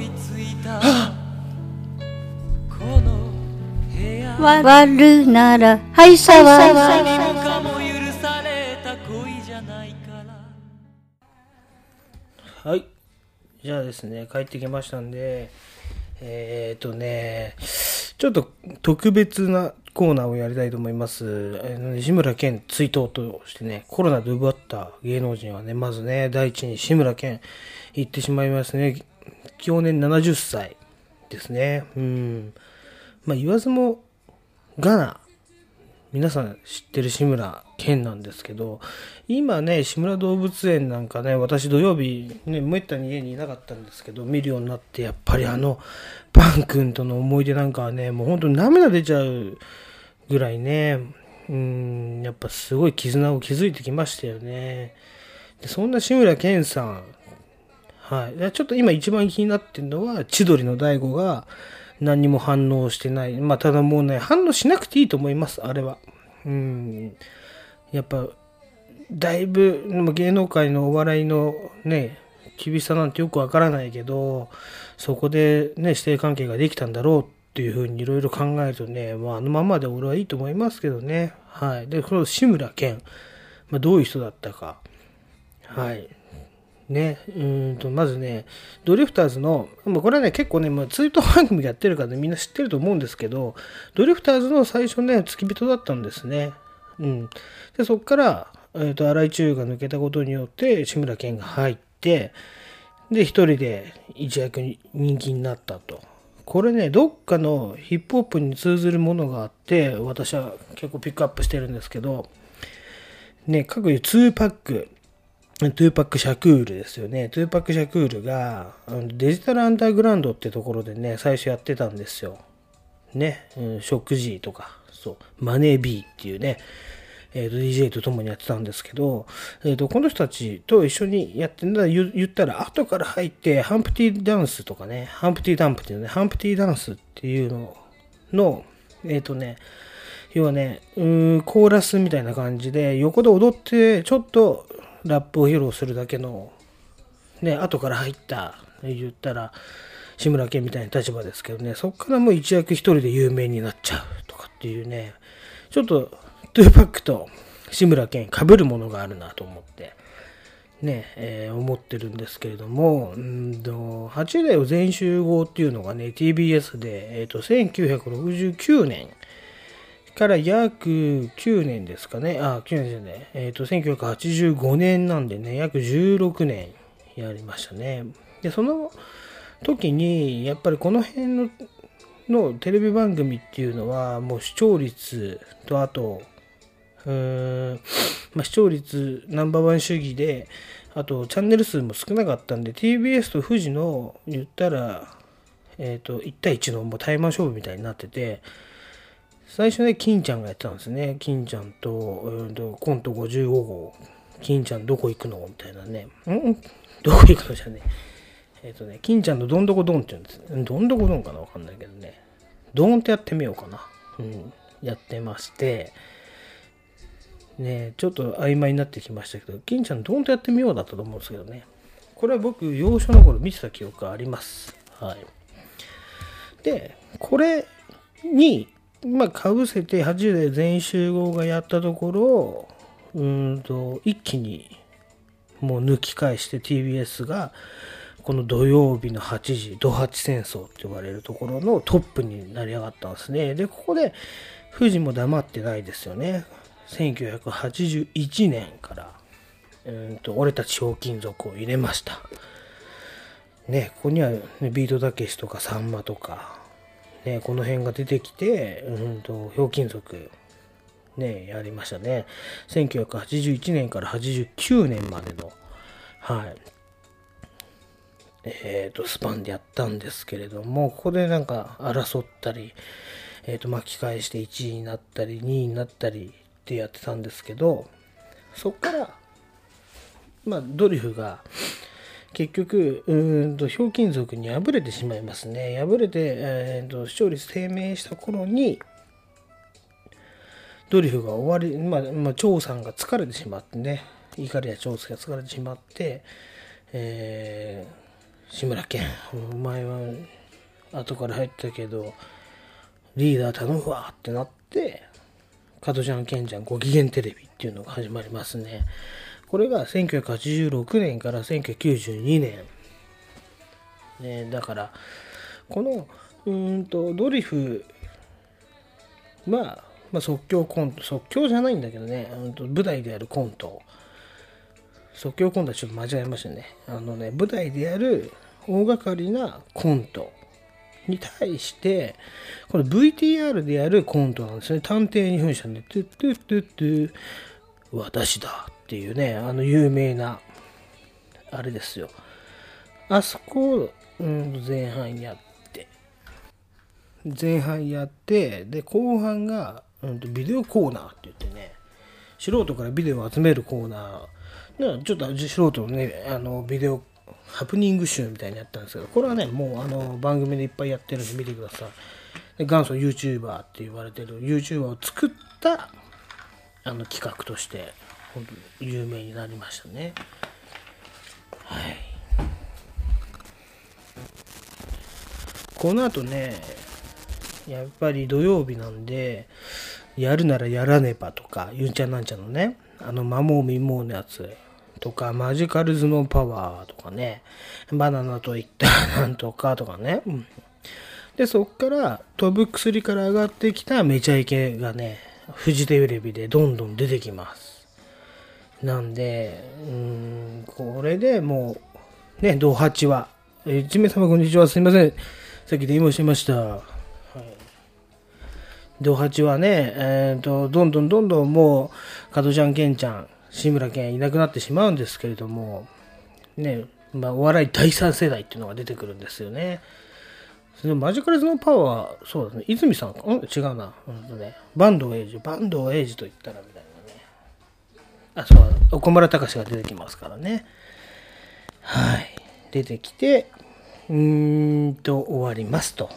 割るなら、はいさわ。はい。じゃあですね、帰ってきましたんで、えっ、とね、ちょっと特別なコーナーをやりたいと思います。えー西村健追悼としてね、コロナで奪った芸能人はね、まずね、第一に志村けん行ってしまいますね。去年70歳ですね。うん。まあ言わずもがな、皆さん知ってる志村けんなんですけど、今ね、志村動物園なんかね、私土曜日、ね、めったに家にいなかったんですけど、見るようになって、やっぱりあの、パン君との思い出なんかはね、もう本当に涙出ちゃうぐらいね、うん、やっぱすごい絆を築いてきましたよね。でそんな志村けんさん、はい。ちょっと今一番気になってるのは、千鳥の大悟が何にも反応してない。まあ、ただもうね、反応しなくていいと思います、あれは。うん。やっぱ、だいぶ、芸能界のお笑いのね、厳しさなんてよくわからないけど、そこでね、指定関係ができたんだろうっていうふうにいろいろ考えるとね、まあ、あのままで俺はいいと思いますけどね。はい。で、この志村けん、まあ、どういう人だったか。はい。ね、うんと、まずね、ドリフターズの、まあ、これはね、結構ね、まあ、ツイート番組やってるからね、みんな知ってると思うんですけど、ドリフターズの最初ね、付き人だったんですね。うん。で、そこから、えっ、と、荒井中が抜けたことによって、志村けんが入って、で、一人で一躍人気になったと。これね、どっかのヒップホップに通ずるものがあって、私は結構ピックアップしてるんですけど、ね、かく 2Pac、2Pac Shakur ですよね。2Pac Shakur が、 Digital Underground ってところでね、最初やってたんですよ。ね、うん、 Shock G とか、そう、 Money B っていうね、えー、と DJ と共にやってたんですけど、えー、とこの人たちと一緒にやってんだ。言ったら後から入って Humpty Dance とかね。 Humpty Dump っていうね。 Humpty Dance っていうののえっ、とね要はねうーコーラスみたいな感じで横で踊ってちょっとラップを披露するだけのね後から入った言ったら志村けんみたいな立場ですけどねそこからもう一躍一人で有名になっちゃうとかっていうねちょっとトゥーパックと志村けん被るものがあるなと思って、ね、えー思ってるんですけれども、うんと、8代を全集合っていうのがね、TBS で、えっ、と、1969年から約9年ですかね、あ、9年じゃない、えっ、と、1985年なんでね、約16年やりましたね。で、その時に、やっぱりこの辺ののテレビ番組っていうのはもう視聴率とあとうーん、まあ、視聴率ナンバーワン主義であとチャンネル数も少なかったんで TBS と富士の言ったら、えー、と1対1のもうタイマー勝負みたいになってて最初ね金ちゃんがやってたんですね金ちゃんと,、うん、とコント55号金ちゃんどこ行くの？みたいなねん？どこ行くの？じゃねえっ、とね、金ちゃんのどんどこどんって言うんです。どんどこどんかな？わかんないけどね。どんってやってみようかな。うん。やってまして、ねちょっと曖昧になってきましたけど、金ちゃんどんとやってみようだったと思うんですけどね。これは僕、幼少の頃見てた記憶があります。はい。で、これに、まあ、かぶせて80代全員集合がやったところ、うんと、一気にもう抜き返して TBS が、この土曜日の8時、土八戦争って呼ばれるところのトップになり上がったんですね。で、ここで、富士も黙ってないですよね。1981年から、うんと、俺たちひょうきん族を入れました。ね、ここには、ね、ビートたけしとかさんまとか、ね、この辺が出てきて、うんと、ひょうきん族、ね、やりましたね。1981年から89年までの、はい。えー、とスパンでやったんですけれどもここでなんか争ったり、えー、と巻き返して1位になったり2位になったりってやってたんですけどそこから、まあ、ドリフが結局うんとひょうきん族に敗れてしまいますね。敗れて、えー、と視聴率低迷した頃にドリフが終わり、まあ、まあ、張さんが疲れてしまってね。怒りや張さんが疲れてしまって、えー志村けん。お前は後から入ったけどリーダー頼むわってなって加トちゃんケンちゃんご機嫌テレビっていうのが始まりますね。これが1986年から1992年。ねだからこのうんとドリフは、まあ、即興コント即興じゃないんだけどねうんと舞台でやるコント。即興コントはちょっと間違えましたね。あのね舞台でやる大掛かりなコント。に対してこの VTR でやるコントなんですね。探偵に扮したねトゥトゥットゥットゥ。私だ。っていうねあの有名なあれですよ。あそこを、うん、前半やって。前半やってで後半が、うん、ビデオコーナーって言ってね素人からビデオを集めるコーナーちょっと素人のねあのビデオハプニング集みたいにやったんですけどこれはねもうあの番組でいっぱいやってるんで見てください。で元祖 YouTuber って言われてる YouTuber を作ったあの企画として本当に有名になりましたね。はい。この後ねやっぱり土曜日なんでやるならやらねばとかゆんちゃんなんちゃんのねあのマモーミモーのやつとかマジカルズのパワーとかねバナナといった なんとかとかね、うん。でそっから飛ぶ薬から上がってきためちゃイケがねフジテレビでどんどん出てきます。なんでうんこれでもうね同八は。一名様こんにちは。すいません。さっき電話しました。はい。同八はね、えー、とどんどんどんどんもう加トちゃんケンちゃん志村けんいなくなってしまうんですけれどもねまあ、お笑い第三世代っていうのが出てくるんですよね。そのマジカルズのパワー、そうですね、泉さんか、うん、違うな、うんとね、坂東英二、坂東英二と言ったら。あ、そう、岡村隆史が出てきますからね。はい。出てきて、うーんと、終わりますと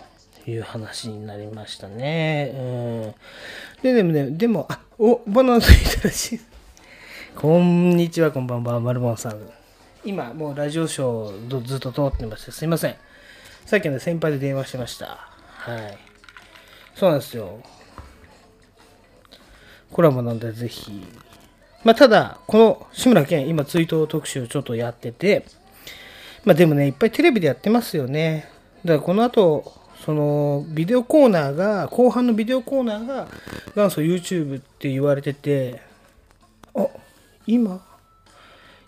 いう話になりましたね。うん。で、でもね、でも、あ、お、バナナといたらしい。こんにちは、こんばんは、マルモンさん。今、もうラジオショーずっと通ってまして、すいません。さっきね、先輩で電話してました。はい。そうなんですよ。コラボなんでぜひ。まあ、ただ、この志村けん、今ツイート特集をちょっとやってて、まあでもね、いっぱいテレビでやってますよね。だからこの後、そのビデオコーナーが、後半のビデオコーナーが元祖 YouTube って言われてて、あ、今、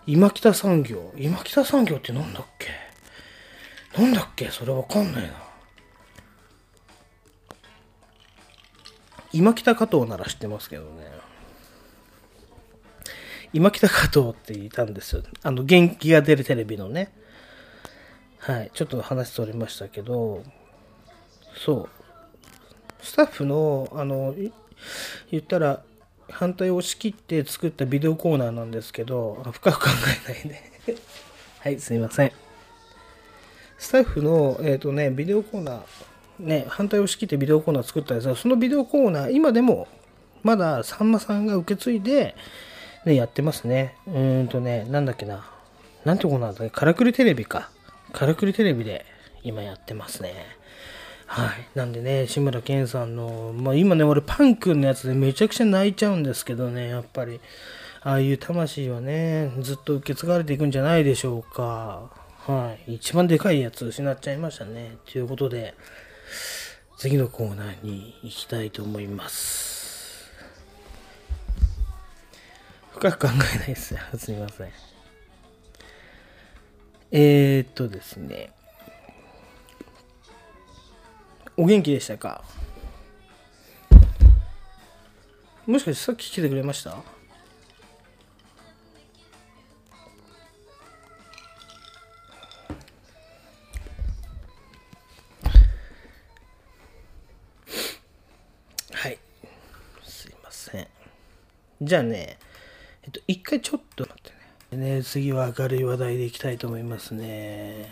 今北産業。今北産業ってなんだっけ？なんだっけ？それわかんないな。今北加藤なら知ってますけどね。今北加藤っていたんですよ。あの、元気が出るテレビのね。はい。ちょっと話それましたけど、そう。スタッフの、あの、言ったら、反対を押し切って作ったビデオコーナーなんですけど、深く考えないで。はい、すいません。スタッフの、えっ、ー、とね、ビデオコーナー、ね、反対を押し切ってビデオコーナー作ったんですが、そのビデオコーナー、今でも、まださんまさんが受け継いで、ね、やってますね。うーんとね、なんだっけな。なんてコーナーだっけカラクリテレビか。カラクリテレビで今やってますね。はい。なんでね、志村けんさんの、まあ今ね、俺パン君のやつでめちゃくちゃ泣いちゃうんですけどね、やっぱり、ああいう魂はね、ずっと受け継がれていくんじゃないでしょうか。はい。一番でかいやつ失っちゃいましたね。ということで、次のコーナーに行きたいと思います。深く考えないです。すみません。えー、っとですね。お元気でしたか？もしかしてさっき来てくれました？はい。すいません。じゃあね、一回ちょっと待ってね。ね、次は明るい話題でいきたいと思いますね。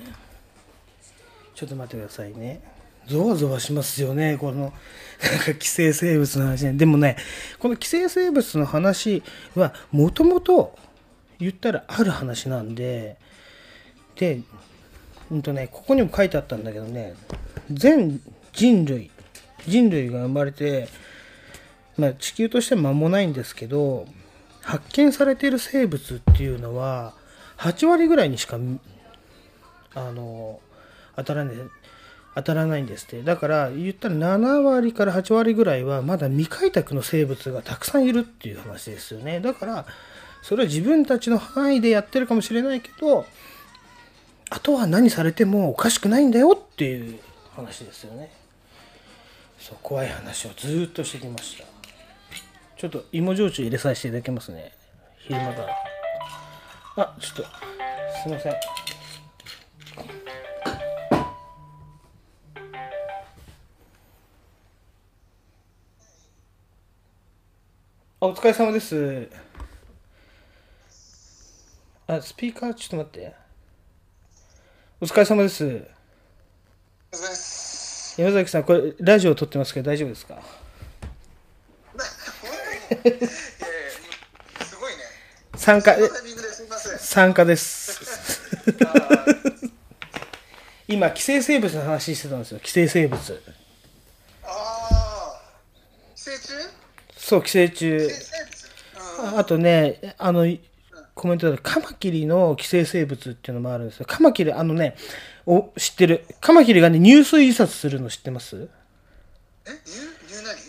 ちょっと待ってくださいね。ゾワゾワしますよね、この、なんか寄生生物の話ね。でもね、この寄生生物の話は、もともと言ったらある話なんで、で、うんとね、ここにも書いてあったんだけどね、全人類、人類が生まれて、まあ、地球として間もないんですけど、発見されている生物っていうのは、8割ぐらいにしか、あの、当たらない。当たらないんですって。だから言ったら7割から8割ぐらいはまだ未開拓の生物がたくさんいるっていう話ですよね。だからそれは自分たちの範囲でやってるかもしれないけどあとは何されてもおかしくないんだよっていう話ですよね。そう怖い話をずっとしてきました。ちょっと芋焼酎入れさせていただきますね。昼間から。あちょっとすいません。あお疲れ様です。あスピーカーちょっと待って。お疲れ様です。山崎さんこれラジオ撮ってますけど大丈夫ですか？すごいね。参加。参加です。今寄生生物の話してたんですよ。寄生生物。寄生虫？そう寄生虫。ああとねあのコメントでカマキリの寄生生物っていうのもあるんですよ。カマキリあのねお知ってる。カマキリがね入水自殺するの知ってます？入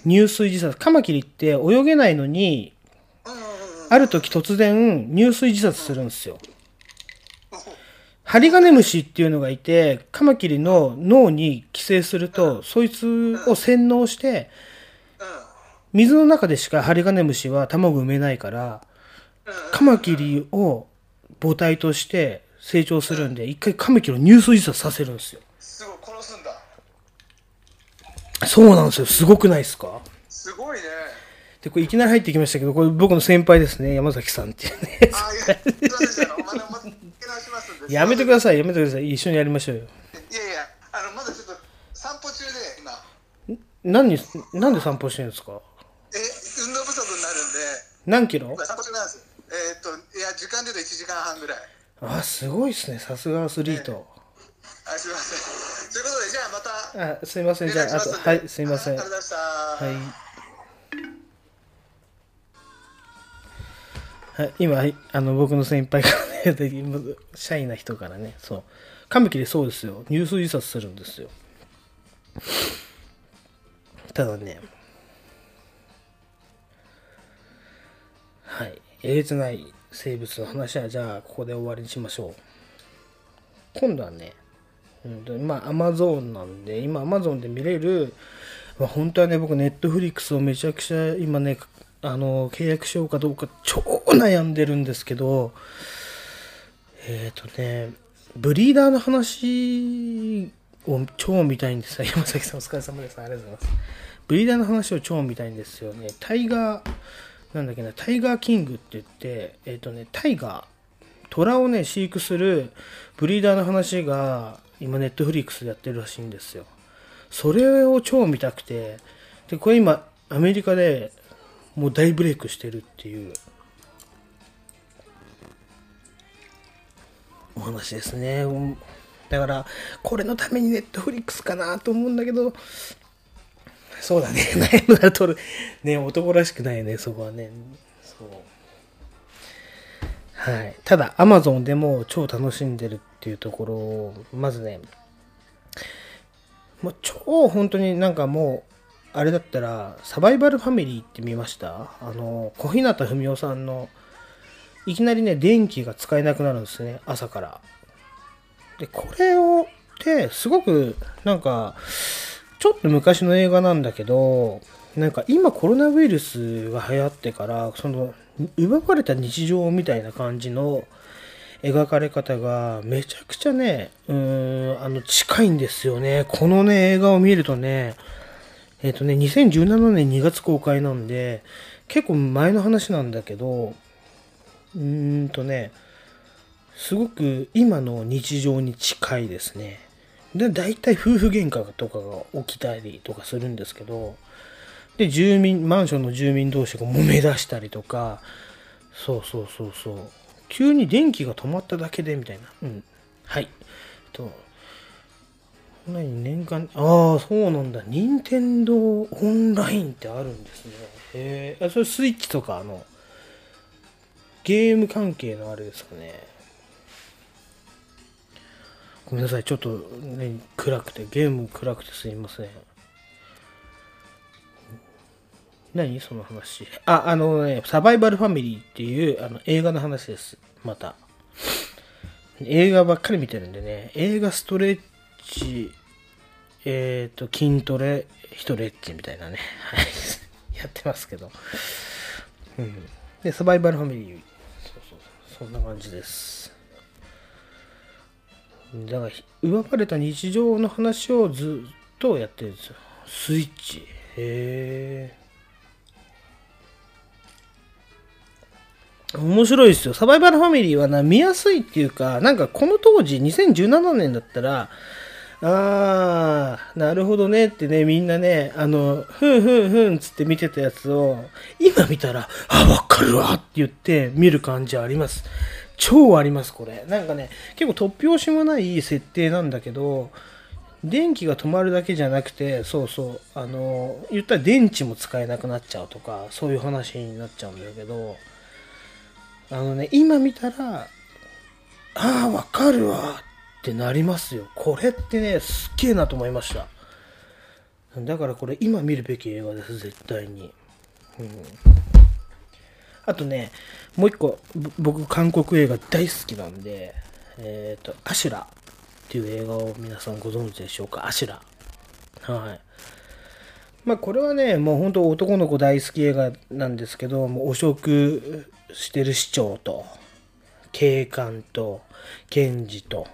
入水自殺。カマキリって泳げないのにある時突然入水自殺するんですよ。ハリガネムシっていうのがいてカマキリの脳に寄生するとそいつを洗脳して水の中でしかハリガネムシは卵産めないからカマキリを母体として成長するんで一回カマキリを入水自殺させるんですよすごい殺すんだ。そうなんですよ。すごくないですか？すごいね。でこれいきなり入ってきましたけどこれ僕の先輩ですね。山崎さんっていうね。あ、いや、めてください。やめてください。一緒にやりましょうよ。いやいや、あの、まだちょっと散歩中で、今、何になんで散歩してるんですか？え、運動不足になるんで、何キロ？今散歩中なんです。えーっと、いや、時間で言うと1時間半ぐらい。あすごいですね。さすがアスリート、あ、すいません。あすいません。じゃああとはいすいません。はい。はい、今はいあの僕の先輩からね今シャイな人からねそう。カマキリそうですよ。入水自殺するんですよ。ただね。はい。えげつない生物の話はじゃあここで終わりにしましょう。今度はね、うんと、まあアマゾンなんで今アマゾンで見れる、まあ、本当はね僕ネットフリックスをめちゃくちゃ今ねあの契約しようかどうか超悩んでるんですけどえっ、ー、とねブリーダーの話を超見たいんですよ。山崎さんお疲れ様です。ありがとうございます。ブリーダーの話を超見たいんですよね。タイガーなんだっけなタイガーキングって言ってえっ、ー、とねタイガー虎をね飼育するブリーダーの話が今ネットフリックスでやってるらしいんですよ。それを超見たくてでこれ今アメリカでもう大ブレイクしてるっていうお話ですね。だからこれのためにネットフリックスかなと思うんだけどそうだね。悩むなら取る。ね男らしくないねそこはね。はい。ただアマゾンでも超楽しんでるっていうところをまずねもう超本当になんかもうあれだったらサバイバルファミリーって見ました？あの小日向文世さんのいきなりね電気が使えなくなるんですね朝から。でこれをってすごくなんかちょっと昔の映画なんだけどなんか今コロナウイルスが流行ってからその奪われた日常みたいな感じの描かれ方がめちゃくちゃねうーんあの近いんですよね。このね映画を見るとねえっ、ー、とね2017年2月公開なんで結構前の話なんだけどうーんとねすごく今の日常に近いですね。で大体夫婦喧嘩とかが起きたりとかするんですけどで住民マンションの住民同士が揉め出したりとか。そうそうそうそう。急に電気が止まっただけでみたいな。うん。はい。と何年間ああそうなんだ。任天堂オンラインってあるんですね。へえそれスイッチとかあのゲーム関係のあれですかね。ごめんなさい、ちょっとね、暗くて、ゲーム暗くてすいません。何？その話。あ、あのね、サバイバルファミリーっていうあの映画の話です。また。映画ばっかり見てるんでね、映画ストレッチ、えっ、と、筋トレ、ストレッチみたいなね、はい、やってますけど。うん。で、サバイバルファミリー、そうそうそう、そんな感じです。だから、奪われた日常の話をずっとやってるんですよ。スイッチ。へえ。面白いですよ。サバイバルファミリーはな、見やすいっていうか、なんかこの当時、2017年だったら、あー、なるほどねってね、みんなね、あの、ふんふんふんつって見てたやつを、今見たら、あ、わかるわって言って見る感じあります。超あります、これ。なんかね、結構突拍子もない設定なんだけど、電気が止まるだけじゃなくて、そうそう、あの、言ったら電池も使えなくなっちゃうとか、そういう話になっちゃうんだけど、あのね、今見たら、ああ、わかるわってなりますよ。これってね、すっげえなと思いました。だからこれ今見るべき映画です、絶対に。うん、あとね、もう一個、僕、韓国映画大好きなんで、えっ、と、アシュラっていう映画を皆さんご存知でしょうか、アシュラ。はい。まあこれはね、もう本当男の子大好き映画なんですけど、もう汚職してる市長と、警官と、検事と、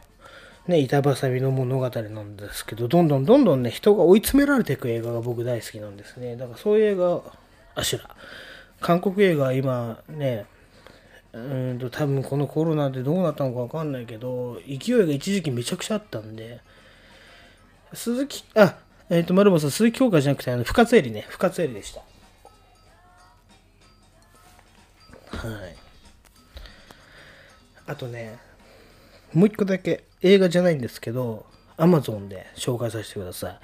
ね、板挟みの物語なんですけど、どんどんどんどんね、人が追い詰められていく映画が僕大好きなんですね。だからそういう映画、アシュラ。韓国映画は今ね、うんと多分このコロナでどうなったのかわかんないけど、勢いが一時期めちゃくちゃあったんで、鈴木、あ、えっ、と、丸本さん、鈴木京香じゃなくて、あの、深津絵里ね、深津絵里でした。はい。あとね、もう一個だけ映画じゃないんですけど、アマゾンで紹介させてください。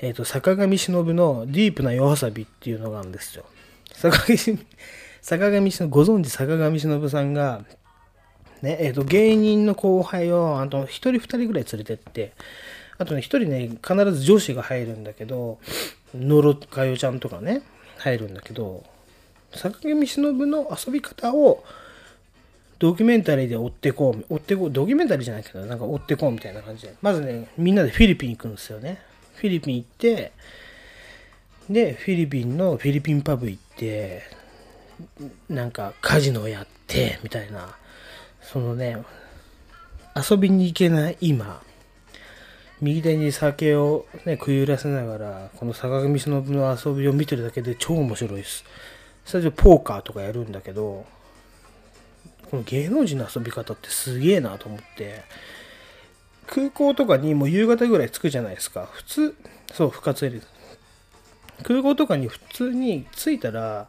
えっ、と、坂上忍のディープな夜遊びっていうのがあるんですよ。坂上、坂上忍、ご存知坂上忍さんが、ね、えっ、と、芸人の後輩を、あと、一人二人ぐらい連れてって、あとね、一人ね、必ず女子が入るんだけど、のろかよちゃんとかね、入るんだけど、坂上忍の遊び方を、ドキュメンタリーで追ってこう、追ってこう、ドキュメンタリーじゃないけど、なんか追ってこうみたいな感じで。まずね、みんなでフィリピン行くんですよね。フィリピン行って、で、フィリピンのフィリピンパブ行って、なんかカジノやって、みたいな、そのね、遊びに行けない今、右手に酒をね、食い入らせながら、この坂上忍の遊びを見てるだけで超面白いです。最初ポーカーとかやるんだけど、この芸能人の遊び方ってすげえなと思って、空港とかにもう夕方ぐらい着くじゃないですか。普通、そう、深津絵里空港とかに普通に着いたら、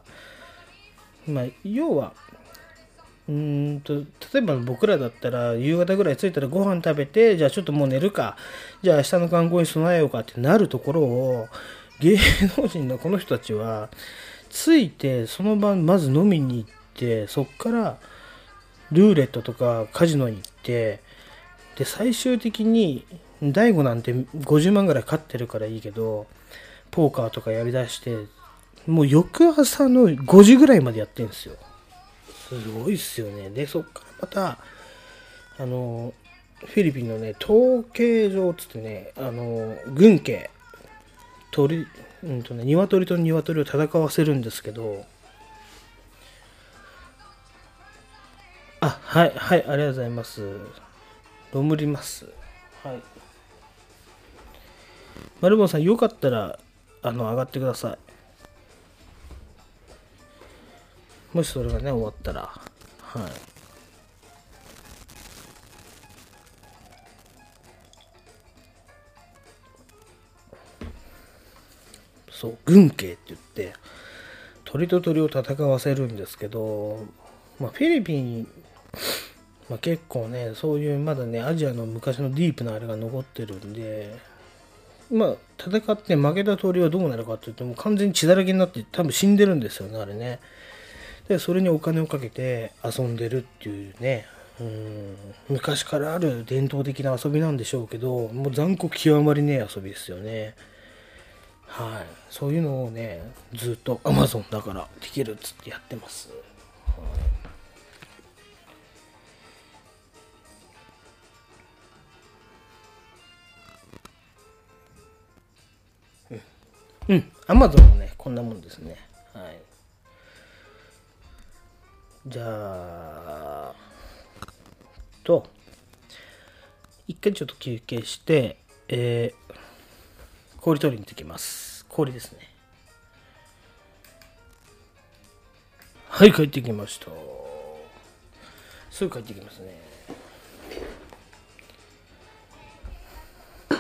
まあ、要は、うんと、例えば僕らだったら、夕方ぐらい着いたらご飯食べて、じゃあちょっともう寝るか、じゃあ明日の観光に備えようかってなるところを、芸能人のこの人たちは、着いて、その晩まず飲みに行って、そっから、ルーレットとかカジノに行って、で、最終的に、大悟なんて50万ぐらい勝ってるからいいけど、ポーカーとかやりだして、もう翌朝の5時ぐらいまでやってるんですよ。すごいっすよね。で、そっからまた、あの、フィリピンのね、統計場っつってね、あの、軍警、鳥、うんとね、鶏と鶏を戦わせるんですけど、あ、はい、はい、ありがとうございます。ロムります。はい。マルボンさん、よかったら、あの、上がってください。もしそれがね、終わったら。はい。そう、軍警って言って、鳥と鳥を戦わせるんですけど、まあ、フィリピン、まあ、結構ね、そういうまだね、アジアの昔のディープなあれが残ってるんで、まあ、戦って負けた鳥はどうなるかっていうと、もう完全に血だらけになって多分死んでるんですよね、あれね。で、それにお金をかけて遊んでるっていうね、うん昔からある伝統的な遊びなんでしょうけどもう残酷極まりねえ遊びですよねはい。そういうのをねずっと Amazon だからできるっつってやってます、はい。うん、うん、Amazon もねこんなもんですね。はい。じゃあと一回ちょっと休憩して、えー、氷取りに行ってきます。氷ですね。はい帰ってきました。すぐ帰ってきますね。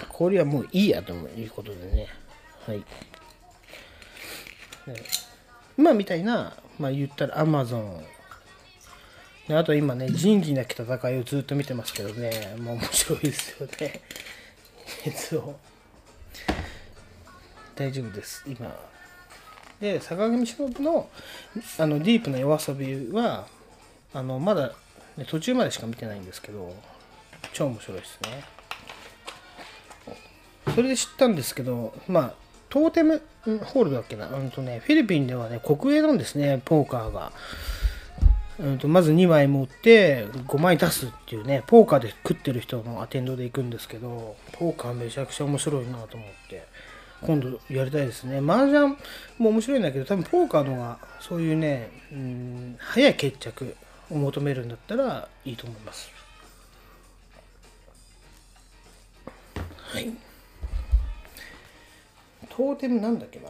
氷はもういいやということでね。はい。今みたいなまあ言ったらアマゾンであと今ね、仁義なき戦いをずっと見てますけどね、もう面白いですよね。そう。大丈夫です、今。で、坂上忍のあのディープな夜遊びは、あのまだ、ね、途中までしか見てないんですけど、超面白いですね。それで知ったんですけど、まあ、トーテムホールだっけな、うんとね、フィリピンではね、国営なんですね、ポーカーが。うん、とまず2枚持って5枚出すっていうねポーカーで食ってる人のアテンドで行くんですけどポーカーめちゃくちゃ面白いなと思って今度やりたいですね。麻雀も面白いんだけど多分ポーカーのがそういうね、うん、早い決着を求めるんだったらいいと思います。はい。トーテムなんだっけな。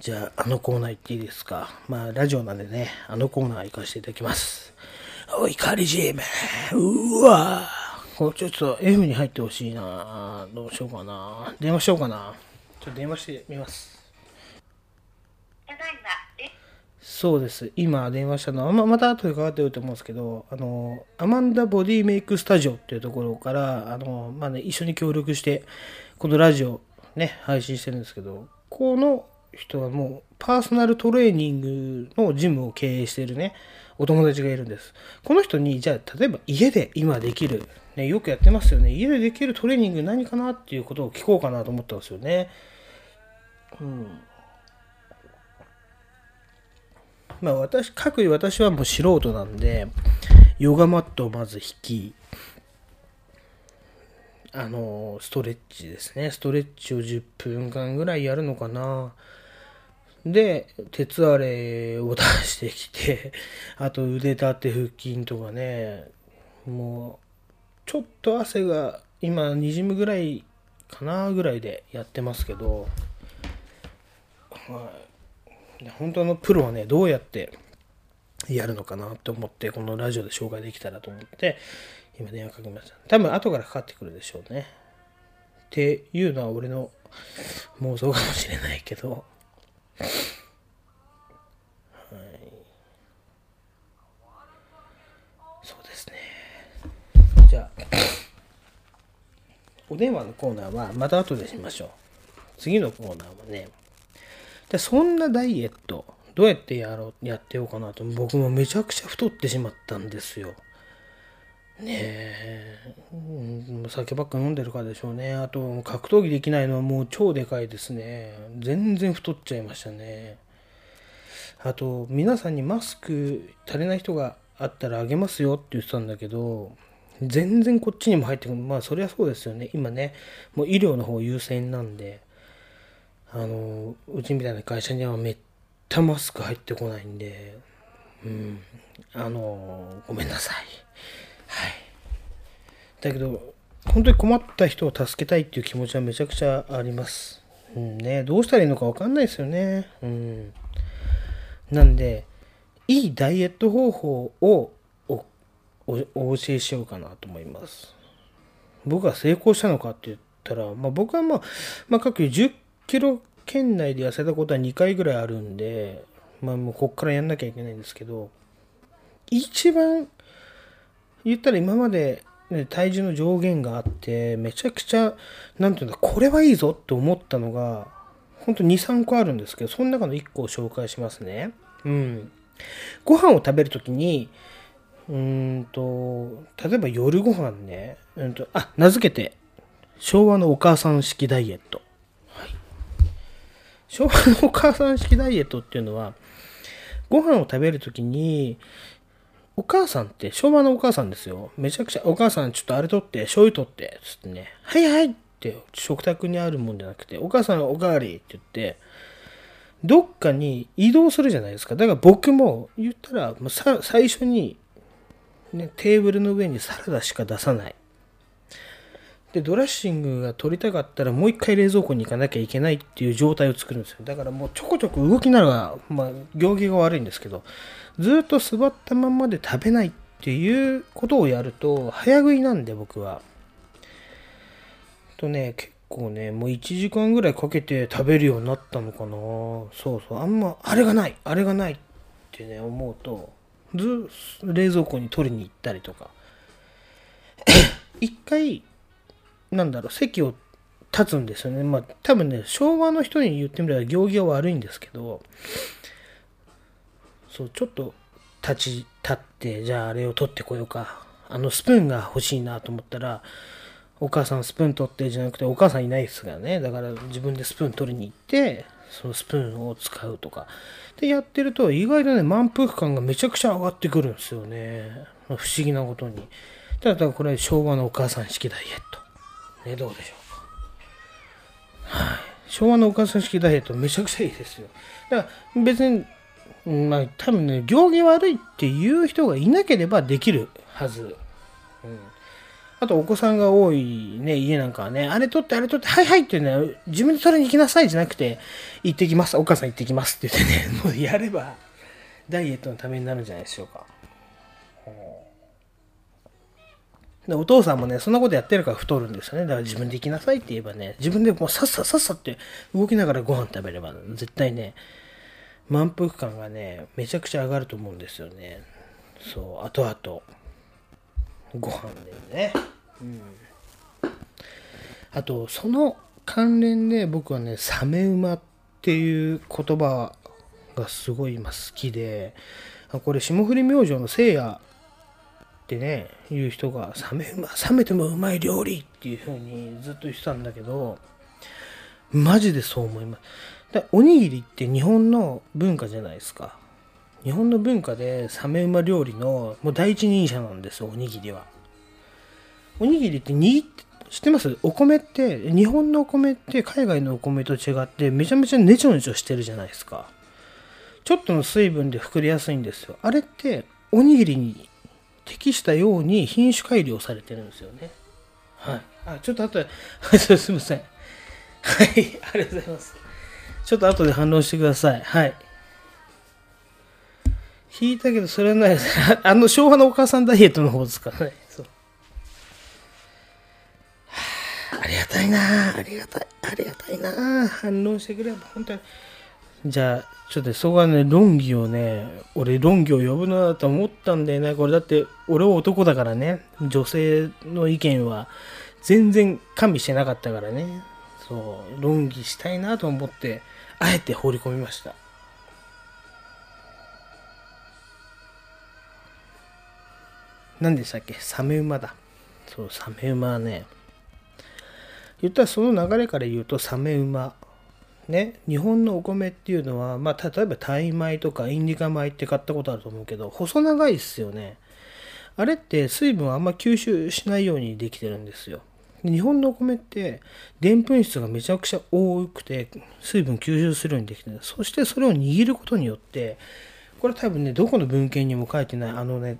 じゃあ、あのコーナー行っていいですか？まあ、ラジオなんでね、あのコーナー行かせていただきます。おい、カリジーメうわこれちょっと F に入ってほしいなどうしようかな電話しようかなちょっと電話してみます。そうです。今電話したのは、ままた後でかかってると思うんですけど、あの、アマンダボディメイクスタジオっていうところから、あの、まあね、一緒に協力して、このラジオね、配信してるんですけど、この人はもうパーソナルトレーニングのジムを経営しているね、お友達がいるんです。この人に、じゃあ、例えば家で今できる、ね、よくやってますよね。家でできるトレーニング何かなっていうことを聞こうかなと思ったんですよね。うん。まあ私、各位私はもう素人なんで、ヨガマットをまず引き、あの、ストレッチですね。ストレッチを10分間ぐらいやるのかな。で、鉄アレを出してきて、あと腕立て腹筋とかね、もう、ちょっと汗が今滲むぐらいかなぐらいでやってますけど、本当のプロはね、どうやってやるのかなって思って、このラジオで紹介できたらと思って、今電話かけました。多分後からかかってくるでしょうね。っていうのは俺の妄想かもしれないけど、はい。そうですね。じゃあ、お電話のコーナーはまた後でしましょう。次のコーナーはね、でそんなダイエット、どうやってやろう、やってようかなと、僕もめちゃくちゃ太ってしまったんですよ。ねえ、うん酒ばっか飲んでるからでしょうね。あと、格闘技できないのはもう超でかいですね。全然太っちゃいましたね。あと、皆さんにマスク足りない人があったらあげますよって言ってたんだけど、全然こっちにも入ってくる。まあ、そりゃそうですよね。今ね、もう医療の方優先なんで、あの、うちみたいな会社にはめったマスク入ってこないんで、うん、あの、ごめんなさい。だけど、本当に困った人を助けたいっていう気持ちはめちゃくちゃあります。うんね、どうしたらいいのかわかんないですよね。うん。なんで、いいダイエット方法をおおお教えしようかなと思います。僕が成功したのかって言ったら、まあ、僕はまあ、まあ、各10キロ圏内で痩せたことは2回ぐらいあるんで、まあ、もうこっからやんなきゃいけないんですけど、一番言ったら今までね、体重の上限があって、めちゃくちゃ、なんていうんだ、これはいいぞって思ったのが、ほんと2、3個あるんですけど、その中の1個を紹介しますね。うん。ご飯を食べるときに、うんと、例えば夜ご飯ね、うんと、あ、名付けて、昭和のお母さん式ダイエット。はい。昭和のお母さん式ダイエットっていうのは、ご飯を食べるときに、お母さんって昭和のお母さんですよ。めちゃくちゃ、お母さんちょっとあれ取って、醤油取って、つってね、はいはいって食卓にあるもんじゃなくて、お母さんおかわりって言って、どっかに移動するじゃないですか。だから僕も言ったら、最初に、ね、テーブルの上にサラダしか出さない。で、ドラッシングが取りたかったらもう一回冷蔵庫に行かなきゃいけないっていう状態を作るんですよ。だからもうちょこちょこ動きながら、まあ、行儀が悪いんですけど、ずっと座ったまんまで食べないっていうことをやると、早食いなんで僕は。とね、結構ね、もう1時間ぐらいかけて食べるようになったのかな。そうそう、あんま、あれがない、あれがないってね、思うと、ず冷蔵庫に取りに行ったりとか。一回、なんだろう、席を立つんですよね。まあ、多分ね、昭和の人に言ってみれば行儀は悪いんですけど、そう、ちょっと立ち、立って、じゃああれを取ってこようか。あのスプーンが欲しいなと思ったら、お母さんスプーン取ってじゃなくて、お母さんいないですからね。だから自分でスプーン取りに行って、そのスプーンを使うとか。で、やってると、意外とね、満腹感がめちゃくちゃ上がってくるんですよね。不思議なことに。ただ、これ昭和のお母さん式ダイエット。ね、どうでしょうか。はい。昭和のお母さん式ダイエットめちゃくちゃいいですよ。だから別に、まあ多分ね、行儀悪いっていう人がいなければできるはず。うん。あとお子さんが多いね、家なんかはね、あれ取ってあれ取って、はいはいっていうね、自分で取りに行きなさいじゃなくて、行ってきます、お母さん行ってきますって言ってね、もうやれば、ダイエットのためになるんじゃないでしょうか。でお父さんもね、そんなことやってるから太るんですよね。だから自分で行きなさいって言えばね、自分でもうさっささっさって動きながらご飯食べれば、絶対ね、満腹感がね、めちゃくちゃ上がると思うんですよね。そう、後々、ご飯でね。うん。あと、その関連で僕はね、サメ馬っていう言葉がすごい今好きで、これ霜降り明星のせいやってね、いう人が、冷め、冷めてもうまい料理っていう風にずっと言ってたんだけど、マジでそう思います。だおにぎりって日本の文化じゃないですか。日本の文化でサメ馬料理のもう第一人者なんですよ、おにぎりは。おにぎりって握って、知ってます？お米って、日本のお米って海外のお米と違ってめちゃめちゃネチョネチョしてるじゃないですか。ちょっとの水分で膨れやすいんですよ。あれっておにぎりに適したように品種改良されてるんですよね。はい。あ、ちょっと後で、すいません。はい、ありがとうございます。ちょっと後で反論してください。はい。聞いたけど、それはないです。あの、昭和のお母さんダイエットの方ですからね。そう。あ、ありがたいなありがたい。ありがたいな反論してくれば、本当に。じゃあ、ちょっとそこはね、論議をね、俺論議を呼ぶなと思ったんだよね。これだって、俺は男だからね、女性の意見は全然加味してなかったからね。そう、論議したいなと思って、あえて放り込みました。何でしたっけ？サメ馬だ。そう、サメ馬はね、言ったらその流れから言うとサメ馬。ね、日本のお米っていうのは、まあ、例えばタイ米とかインディカ米って買ったことあると思うけど、細長いっすよね。あれって水分をあんま吸収しないようにできてるんですよ。日本のお米って、でんぷん質がめちゃくちゃ多くて、水分吸収するようにできてる。そしてそれを握ることによって、これ多分ね、どこの文献にも書いてない、あのね、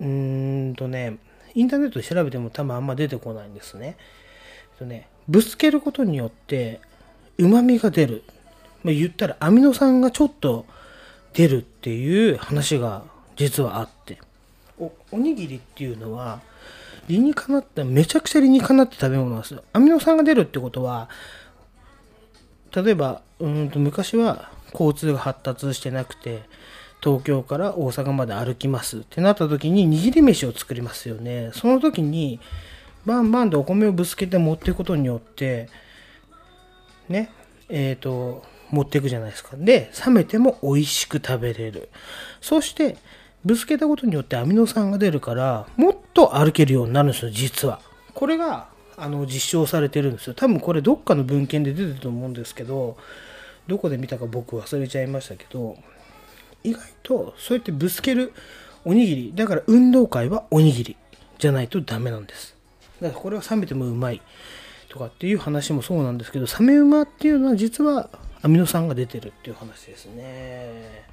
うーんとね、インターネットで調べても多分あんま出てこないんですね。とね、ぶつけることによって、旨味が出る。まあ、言ったらアミノ酸がちょっと出るっていう話が実はあって。お、おにぎりっていうのは、理にかなった、めちゃくちゃ理にかなって食べ物なんですよ。アミノ酸が出るってことは、例えば、うんと昔は交通が発達してなくて、東京から大阪まで歩きますってなった時に握り飯を作りますよね。その時に、バンバンとお米をぶつけて持っていくことによって、ね、えっ、と、持っていくじゃないですか。で、冷めても美味しく食べれる。そして、ぶつけたことによってアミノ酸が出るから、もっと歩けるようになるんですよ、実は。これが、あの、実証されてるんですよ。多分これどっかの文献で出てると思うんですけど、どこで見たか僕忘れちゃいましたけど、意外とそうやってぶつけるおにぎり、だから運動会はおにぎりじゃないとダメなんです。だからこれは冷めてもうまいとかっていう話もそうなんですけど、冷め馬っていうのは実はアミノ酸が出てるっていう話ですね。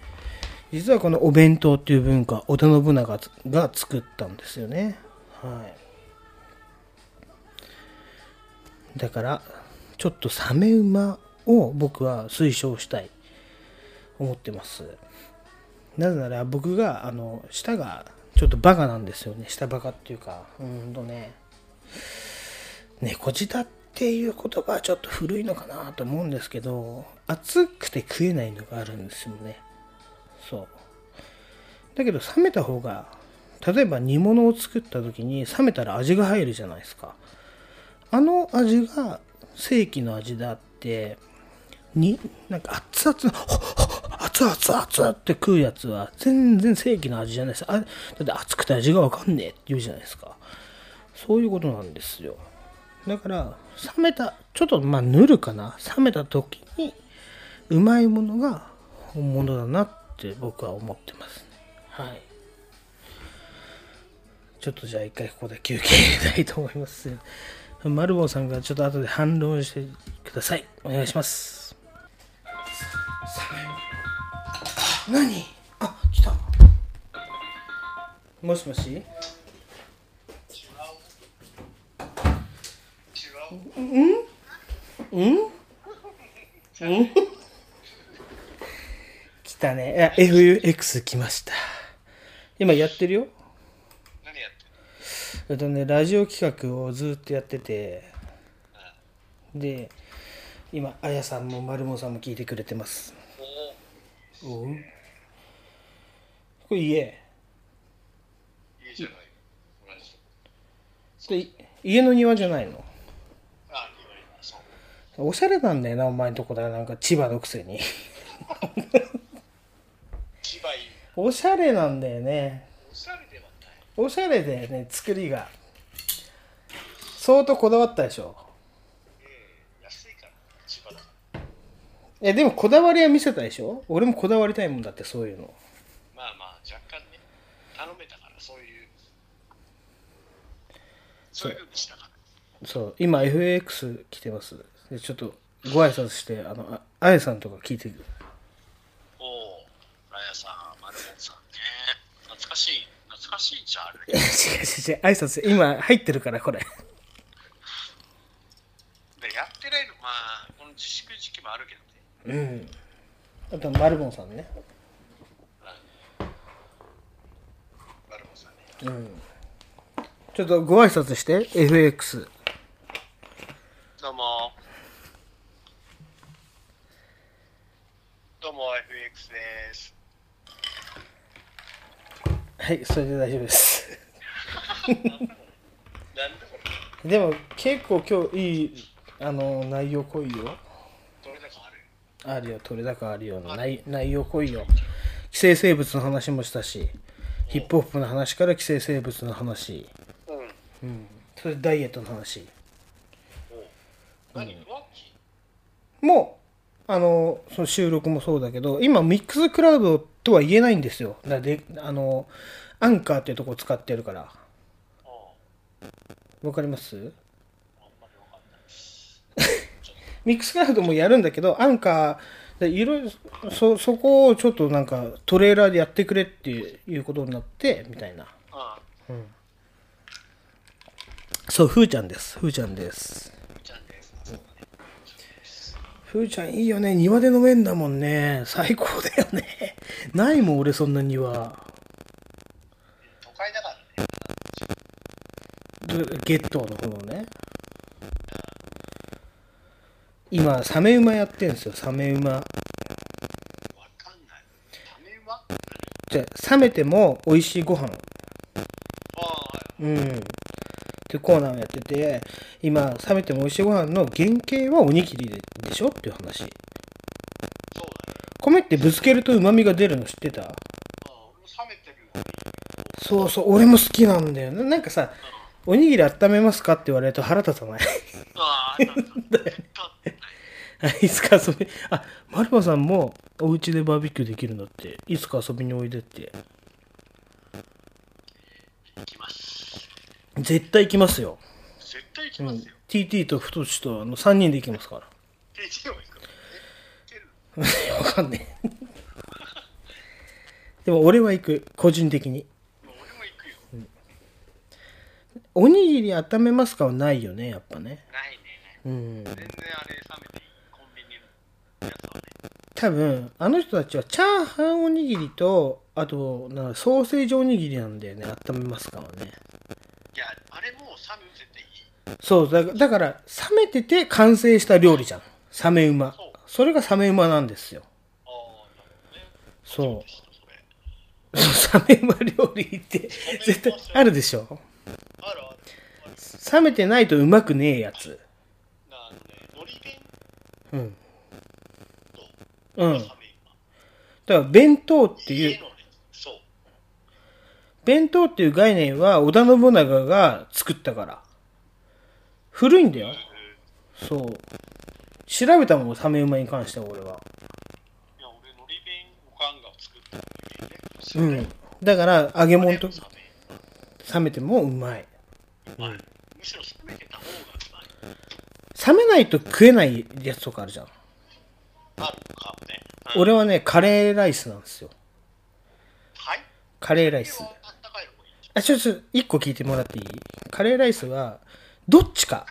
実はこのお弁当っていう文化、織田信長が作ったんですよね。はい。だから、ちょっとサメ馬を僕は推奨したい、思ってます。なぜなら僕が、あの、舌がちょっとバカなんですよね。舌バカっていうか、うんとね、猫舌っていう言葉はちょっと古いのかなと思うんですけど、熱くて食えないのがあるんですよね。そう。だけど冷めた方が、例えば煮物を作った時に冷めたら味が入るじゃないですか。あの味が正規の味であって、に、なんか熱々の、ほっほっ熱々熱々って食うやつは全然正規の味じゃないです。あだって熱くて味がわかんねえって言うじゃないですか。そういうことなんですよ。だから、冷めた、ちょっとまあぬるかな。冷めた時にうまいものが本物だなって僕は思ってますね。はい。ちょっとじゃあ一回ここで休憩入れたいと思います。マルボンさんがちょっと後で反論してください。お願いします。何？あ、来た。もしもし？うん？うん？うん？来たね。いや FX 来ました。今やってるよ。何やってえっとね、ラジオ企画をずっとやってて、で、今、あやさんもまるもさんも聞いてくれてます。おう。これ家？家じゃない。家の庭じゃないの？おしゃれなんだよな、お前んとこだよ。なんか千葉のくせに。千葉いいおしゃれなんだよね。おしゃれではないおしゃれだよね、作りが。相当こだわったでしょ。え、でもこだわりは見せたでしょ俺もこだわりたいもんだって、そういうの。まあまあ若干ね頼めたからそういうそういうふうにしたからそう、今 FX 来てます。でちょっとご挨拶して、あの、ああやさんとか聞いてくる。おおラヤさんマルモンさんね懐かしい懐かしいじゃんあるいや、違う違う違う、挨拶、今入ってるから、これ。でやってないのまあこの自粛時期もあるけどねうん。あと、マルボンさんね。マルモンさんねうん。ちょっとご挨拶して、FX。どうもどうも FX です。はい、それで大丈夫です。でも、結構今日いい、あの、内容濃いよ。ある？よ、取れ高あるよの。内内容濃いよ。寄生生物の話もしたし、ヒップホップの話から寄生生物の話、うん。うん。それでダイエットの話。何？ワッキもう、あの、その収録もそうだけど、今、ミックスクラウドとは言えないんですよ。だで、あの、アンカーっていうとこ使ってるから。わかります？ミックスクラウドもやるんだけど、アンカーでいろいろ、そ、そこをちょっとなんかトレーラーでやってくれっていうことになって、みたいな。あうん。そう、ふーちゃんです。ふー。ちゃんですふーちゃんいいよね。庭で飲めんだもんね。最高だよね。ないもん、俺そんな庭。都会だからねどゲットーの方のね。今、サメ馬やってんすよ、サメ馬。わかんないサメ馬？じゃあ冷めても美味しいご飯うんってコーナーをやってて今冷めても美味しいご飯の原型はおにぎりででしょ？っていう話。米ってぶつけると旨味が出るの知ってた？そうそう俺も好きなんだよななんかさおにぎり温めますかって言われると腹立たない あいつか遊びあマルマさんもお家でバーベキューできるんだっていつか遊びにおいでって絶対行きますよ絶対行きますよ。TT と太志とあの3人で行きますから TT も行く わかんねえ。でも俺は行く、個人的に。うんおにぎり温めますかはないよね、やっぱね。ないね。うん。全然あれ冷めていい。コンビニのやつはね。多分、あの人たちはチャーハンおにぎりと、あと、なんかソーセージおにぎりなんだよね、温めますかはね。いや、あれもう冷めてていい。そう、だだから、冷めてて完成した料理じゃん。冷め馬。それが冷め馬なんですよ。そう。冷め馬料理って絶対あるでしょ冷めてないとうまくねえやつ。うん。うん。だから弁当っていう、弁当っていう概念は織田信長が作ったから。古いんだよ。そう。調べたもん、サメ馬に関しては俺は。うん。だから、揚げ物と、冷めてもうまい。うん。むしろ冷めてた方がうまい。冷めないと食えないやつとかあるじゃん。あるかもね。俺はね、カレーライスなんですよ。はいカレーライス。あ、ちょ、ちょ、一個聞いてもらっていい？カレーライスは、どっちか。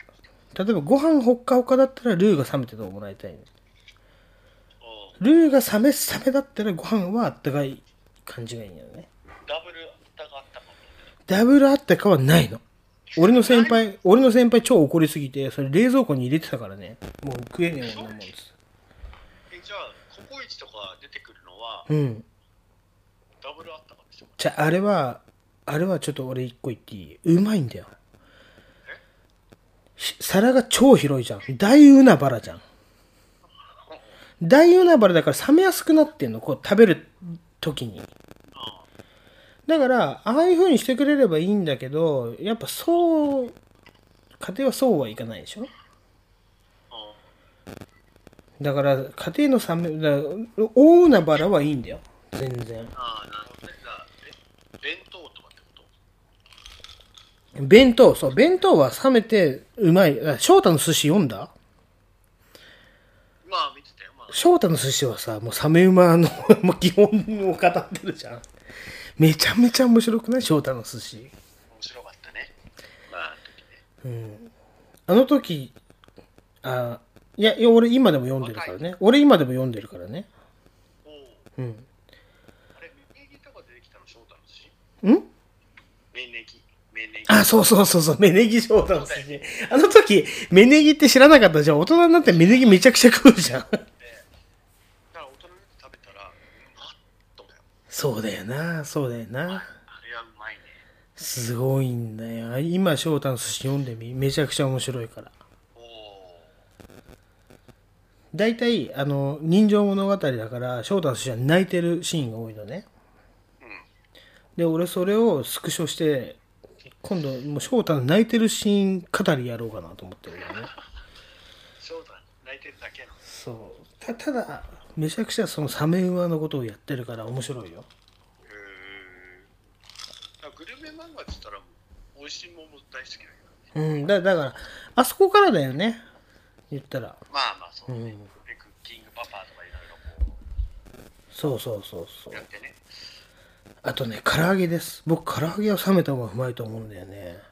例えばご飯ほっかほかだったらルーが冷めててもらいたいの。ルーが冷め、冷めだったらご飯はあったかい感じがいいんだよね。ダブルあったかあったか。ダブルあったかはないの。俺の先輩、俺の先輩超怒りすぎて、それ冷蔵庫に入れてたからね。もう食えねえもんなもんです。え、じゃあ、ココイチとか出てくるのは、うん。ダブルあったかでしょ。じゃあ、あれは、あれはちょっと俺一個言っていい？うまいんだよ。し皿が超広いじゃん。大海原じゃん。大海原だから冷めやすくなってんの、こう食べる時に。だから、ああいう風にしてくれればいいんだけど、やっぱそう、家庭はそうはいかないでしょ？だから、家庭の冷め、大海原はいいんだよ。全然。ああ、弁当とかってこと？弁当、そう、弁当は冷めてうまい。あ翔太の寿司読んだ？まあ、見てたよ。まあ、翔太の寿司はさ、もうサメ馬の もう基本を語ってるじゃん。めちゃめちゃ面白くない？翔太の寿司。面白かったね。まあ、うん。あの時、あ、いや、いや俺今でも読んでるからね。俺今でも読んでるからね。うん。あれ、メネギとか出てきたの翔太の寿司ん？メネギ。メネギ。あ、そうそうそうそう、メネギ翔太の寿司。あの時、メネギって知らなかったじゃん。大人になってメネギめちゃくちゃ食うじゃん。そうだよな、そうだよな。あれはうまいね。すごいんだよ。今、翔太の寿司読んでみ。めちゃくちゃ面白いから。大体、あの、人情物語だから、翔太の寿司は泣いてるシーンが多いのね。で、俺それをスクショして、今度、もう翔太の泣いてるシーン語りやろうかなと思ってるよね。翔太、泣いてるだけの。そう。たただ、めちゃくちゃそのサメ馬のことをやってるから面白いよ。だからグルメ漫画って言ったら、美味しいもんも大好きだけど。うん、だだから、あそこからだよね。言ったら。まあまあ、そうね。うんで、クッキングパパとかいろいろこそうそうそうそうう。やってね。あとね、唐揚げです。僕、唐揚げは冷めた方がうまいと思うんだよね。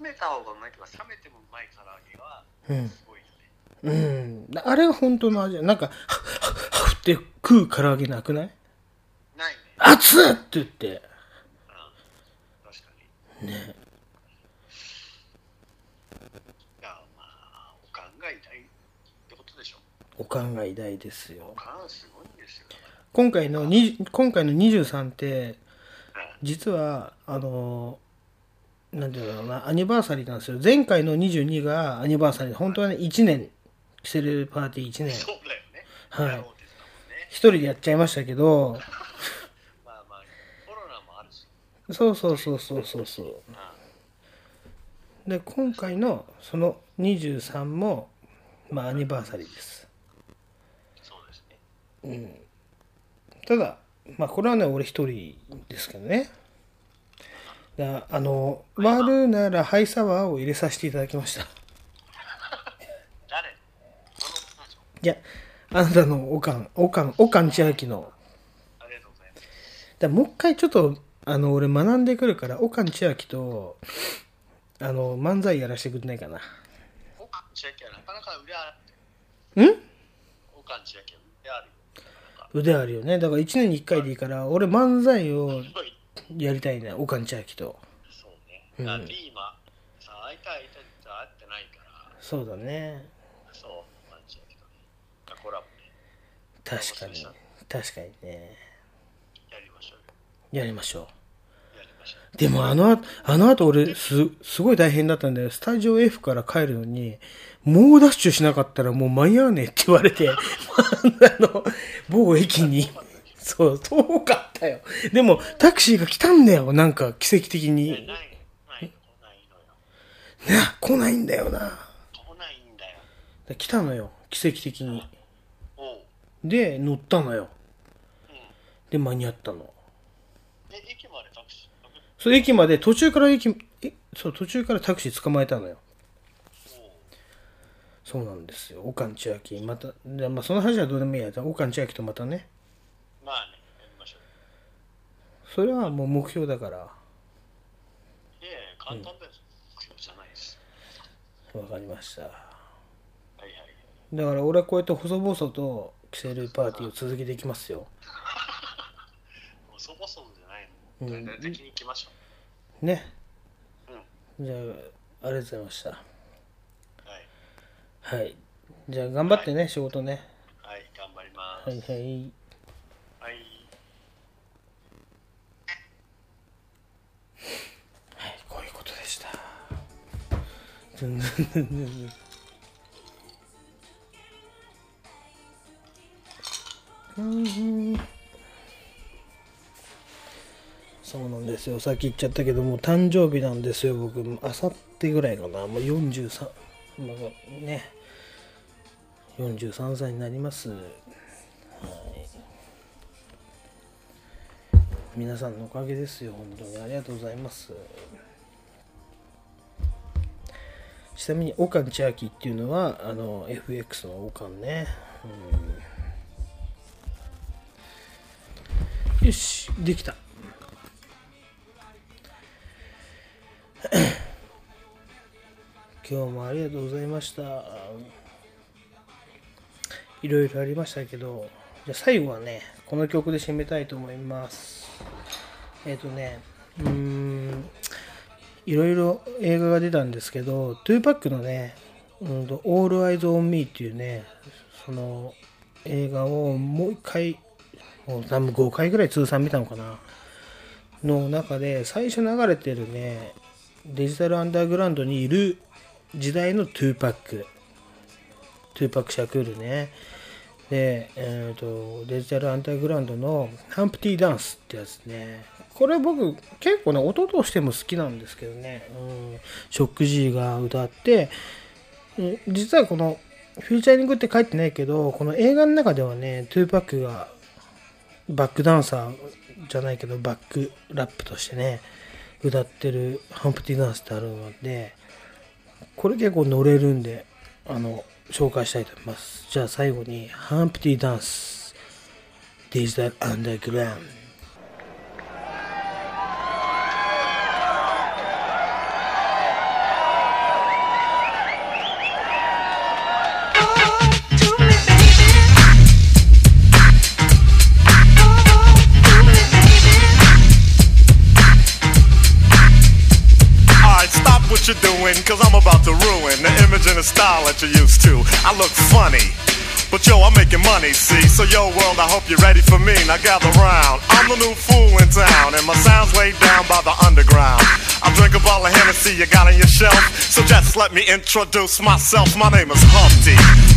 冷めた方がうまいとか、冷めてもうまい唐揚げは、うん。すごいよね。うん。あれが本当の味。なんか、はっはっはっって食う唐揚げなくない？ないね。熱っって言って。確かに。ね。いや、まあ、おかんが偉大ってことでしょ。おかんが偉大ですよお。かんすごいんですよ。今回の20今回の23って実はあのなんていうのかなアニバーサリーなんですよ。前回の22がアニバーサリー本当はね1年キセルパーティー1年そうだよね。はい。一人でやっちゃいましたけど。まあまあ、コロナもあるし。そうそうそうそうそう。そうで今回のその23もまあアニバーサリーです。そうですね。うんただまあこれはね俺一人ですけどね。だあの割るならハイサワーを入れさせていただきました。誰？いやあなたのおかんおかんおかん千秋の。ありがとうございます。だもう一回ちょっとあの俺学んでくるからおかん千秋とあの漫才やらせてくれないかな。おかん千秋はなかなか腕ある。ん？おかん千秋は腕あるよ。ねだから1年に1回でいいから俺漫才をやりたいねおかん千秋とそうね。うんだからリーマ、さあ会いたい会いたいって会ってないから、そうだねそう、おかん千秋とね。コラボね。確かに確かにねやりましょうよ。やりましょうでもあの後、あの後俺す、すごい大変だったんだよ。スタジオ F から帰るのに、猛ダッシュしなかったらもう間に合わねえって言われて、あの、某駅に。そう、遠かったよ。でも、タクシーが来たんだよ。なんか、奇跡的に。な、来ないんだよな。来ないんだよ。で来たのよ。奇跡的に。で、乗ったのよ。で、間に合ったの。え、駅までタクシー？それ駅まで、途中から駅、え、そう、途中からタクシー捕まえたのよ。そうなんですよ。おかんちあき。また、でまあ、その話はどうでもいいや。おかんちあきとまたね。まあね、やりましょう。それはもう目標だから。いえ、簡単です。目標じゃないです。わかりました。はいはい。だから俺はこうやって細々とキセルパーティーを続けていきますよ。細々じゃないうんの。全体的に行きましょね。うんじゃあ、ありがとうございました。はい。はい。じゃあ頑張ってね、仕事ね。う。はい、頑張ります。はいはい。はい。はい、こういうことでした。うんそうなんですよ。さっき言っちゃったけども、誕生日なんですよ、僕。あさってぐらいかな。もう43、まあね、43歳になります。はい。皆さんのおかげですよ、本当に。ありがとうございます。ちなみに、オカン千秋っていうのは、あの、FX のオカンね。うん、よし、できた。今日もありがとうございました。いろいろありましたけど、じゃ最後はね、この曲で締めたいと思います。えっ、とね、うーん、いろいろ映画が出たんですけど、2パックのね、うんと、All Eyes on Me っていうね、その映画をもう一回、もう多分5回ぐらい通算見たのかな、の中で最初流れてるね、デジタルアンダーグラウンドにいる時代の2パック。2パックシャクールね。で、えっ、と、デジタルアンダーグラウンドのハンプティーダンスってやつね。これ僕結構ね、音としても好きなんですけどね。うん、ショック G が歌って、実はこのフューチャリングって書いてないけど、この映画の中ではね、2パックがバックダンサーじゃないけど、バックラップとしてね、歌ってるハンプティーダンスってあるので、これ結構乗れるんで、あの、紹介したいと思います。じゃあ最後に、ハンプティダンス、デジタルアンダーグラウンド。You're doing, cause I'm about style that you're used to. I look funny, But yo, I'm making money, see? So yo, world, I hope you're ready for me. Now gather round. I'm the new fool in town, and my sound's laid down by the underground. I drink a bottle of Hennessy you got on your shelf. So just let me introduce myself. My name is Humpty,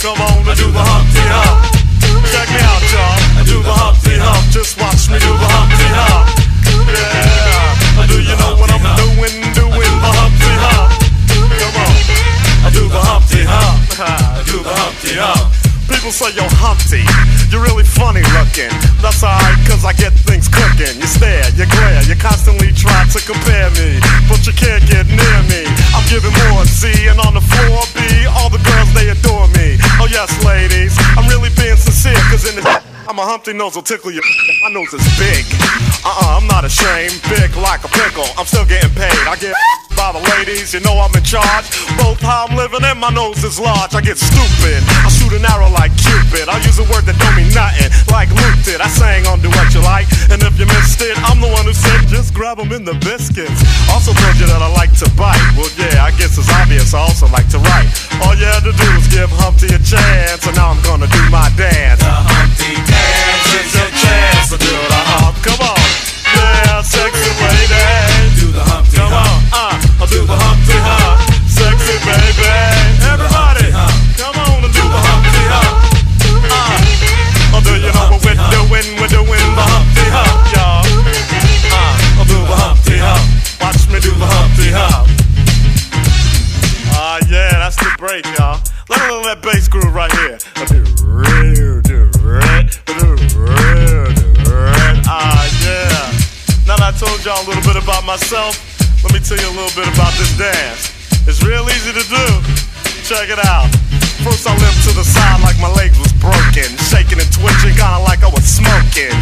Come on, I do the Humpty Hump. Check me out, y'all. I do the Humpty Hump. Just watch me do the Humpty Hump. Yeah. Do you know what I'm doing? Doing the Humpty Hump. Come on. I do the Humpty Hump. I do the Humpty Hump. People say, you're Humpty, you're really funny looking. That's alright, cause I get things cooking. You stare, you glare, you constantly try to compare me. But you can't get near me. I'm giving more C, and on the floor B, all the girls, they adore me. Yes, ladies, I'm really being sincere, cause in the. I'm a Humpty nose will tickle you. My nose is big. Uh-uh, I'm not ashamed. Big like a pickle. I'm still getting paid. I get by the ladies, you know I'm in charge. Both how I'm living and my nose is large. I get stupid. I shoot an arrow like Cupid. I use a word that don't mean nothing, like Luke did. I sang on Do What You Like, and if you missed it, I'm the one who said just grab 'em in the biscuits. Also told you that I like to bite. Well, yeah, I guess it's obvious. I also like to write. All you had to do was give Humpty a chance, and now I'm gonna do my dance. The Humpty dance is your chance to do the hump. Come on, yeah, sexy lady. Me that bass groove right here. Ah, yeah. Now that I told y'all a little bit about myself, let me tell you a little bit about this dance. It's real easy to do. Check it out. First I limped to the side like my legs broken, shaking and twitching, kinda like I was smoking.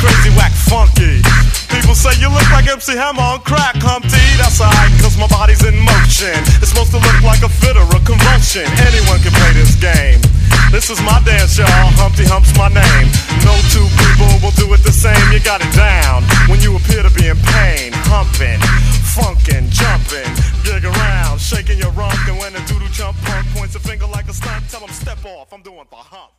Crazy whack funky. People say you look like MC Hammer on crack, Humpty. That's alright, cause my body's in motion. It's supposed to look like a fit or a convulsion. Anyone can play this game. This is my dance, y'all. Humpty Hump's my name. No two people will do it the same. You got it down when you appear to be in pain. Humping, funkin', jumping, dig around, shaking your rump. And when a doodle jump punk points a finger like a stunt, tell him step off. I'm doing the hump.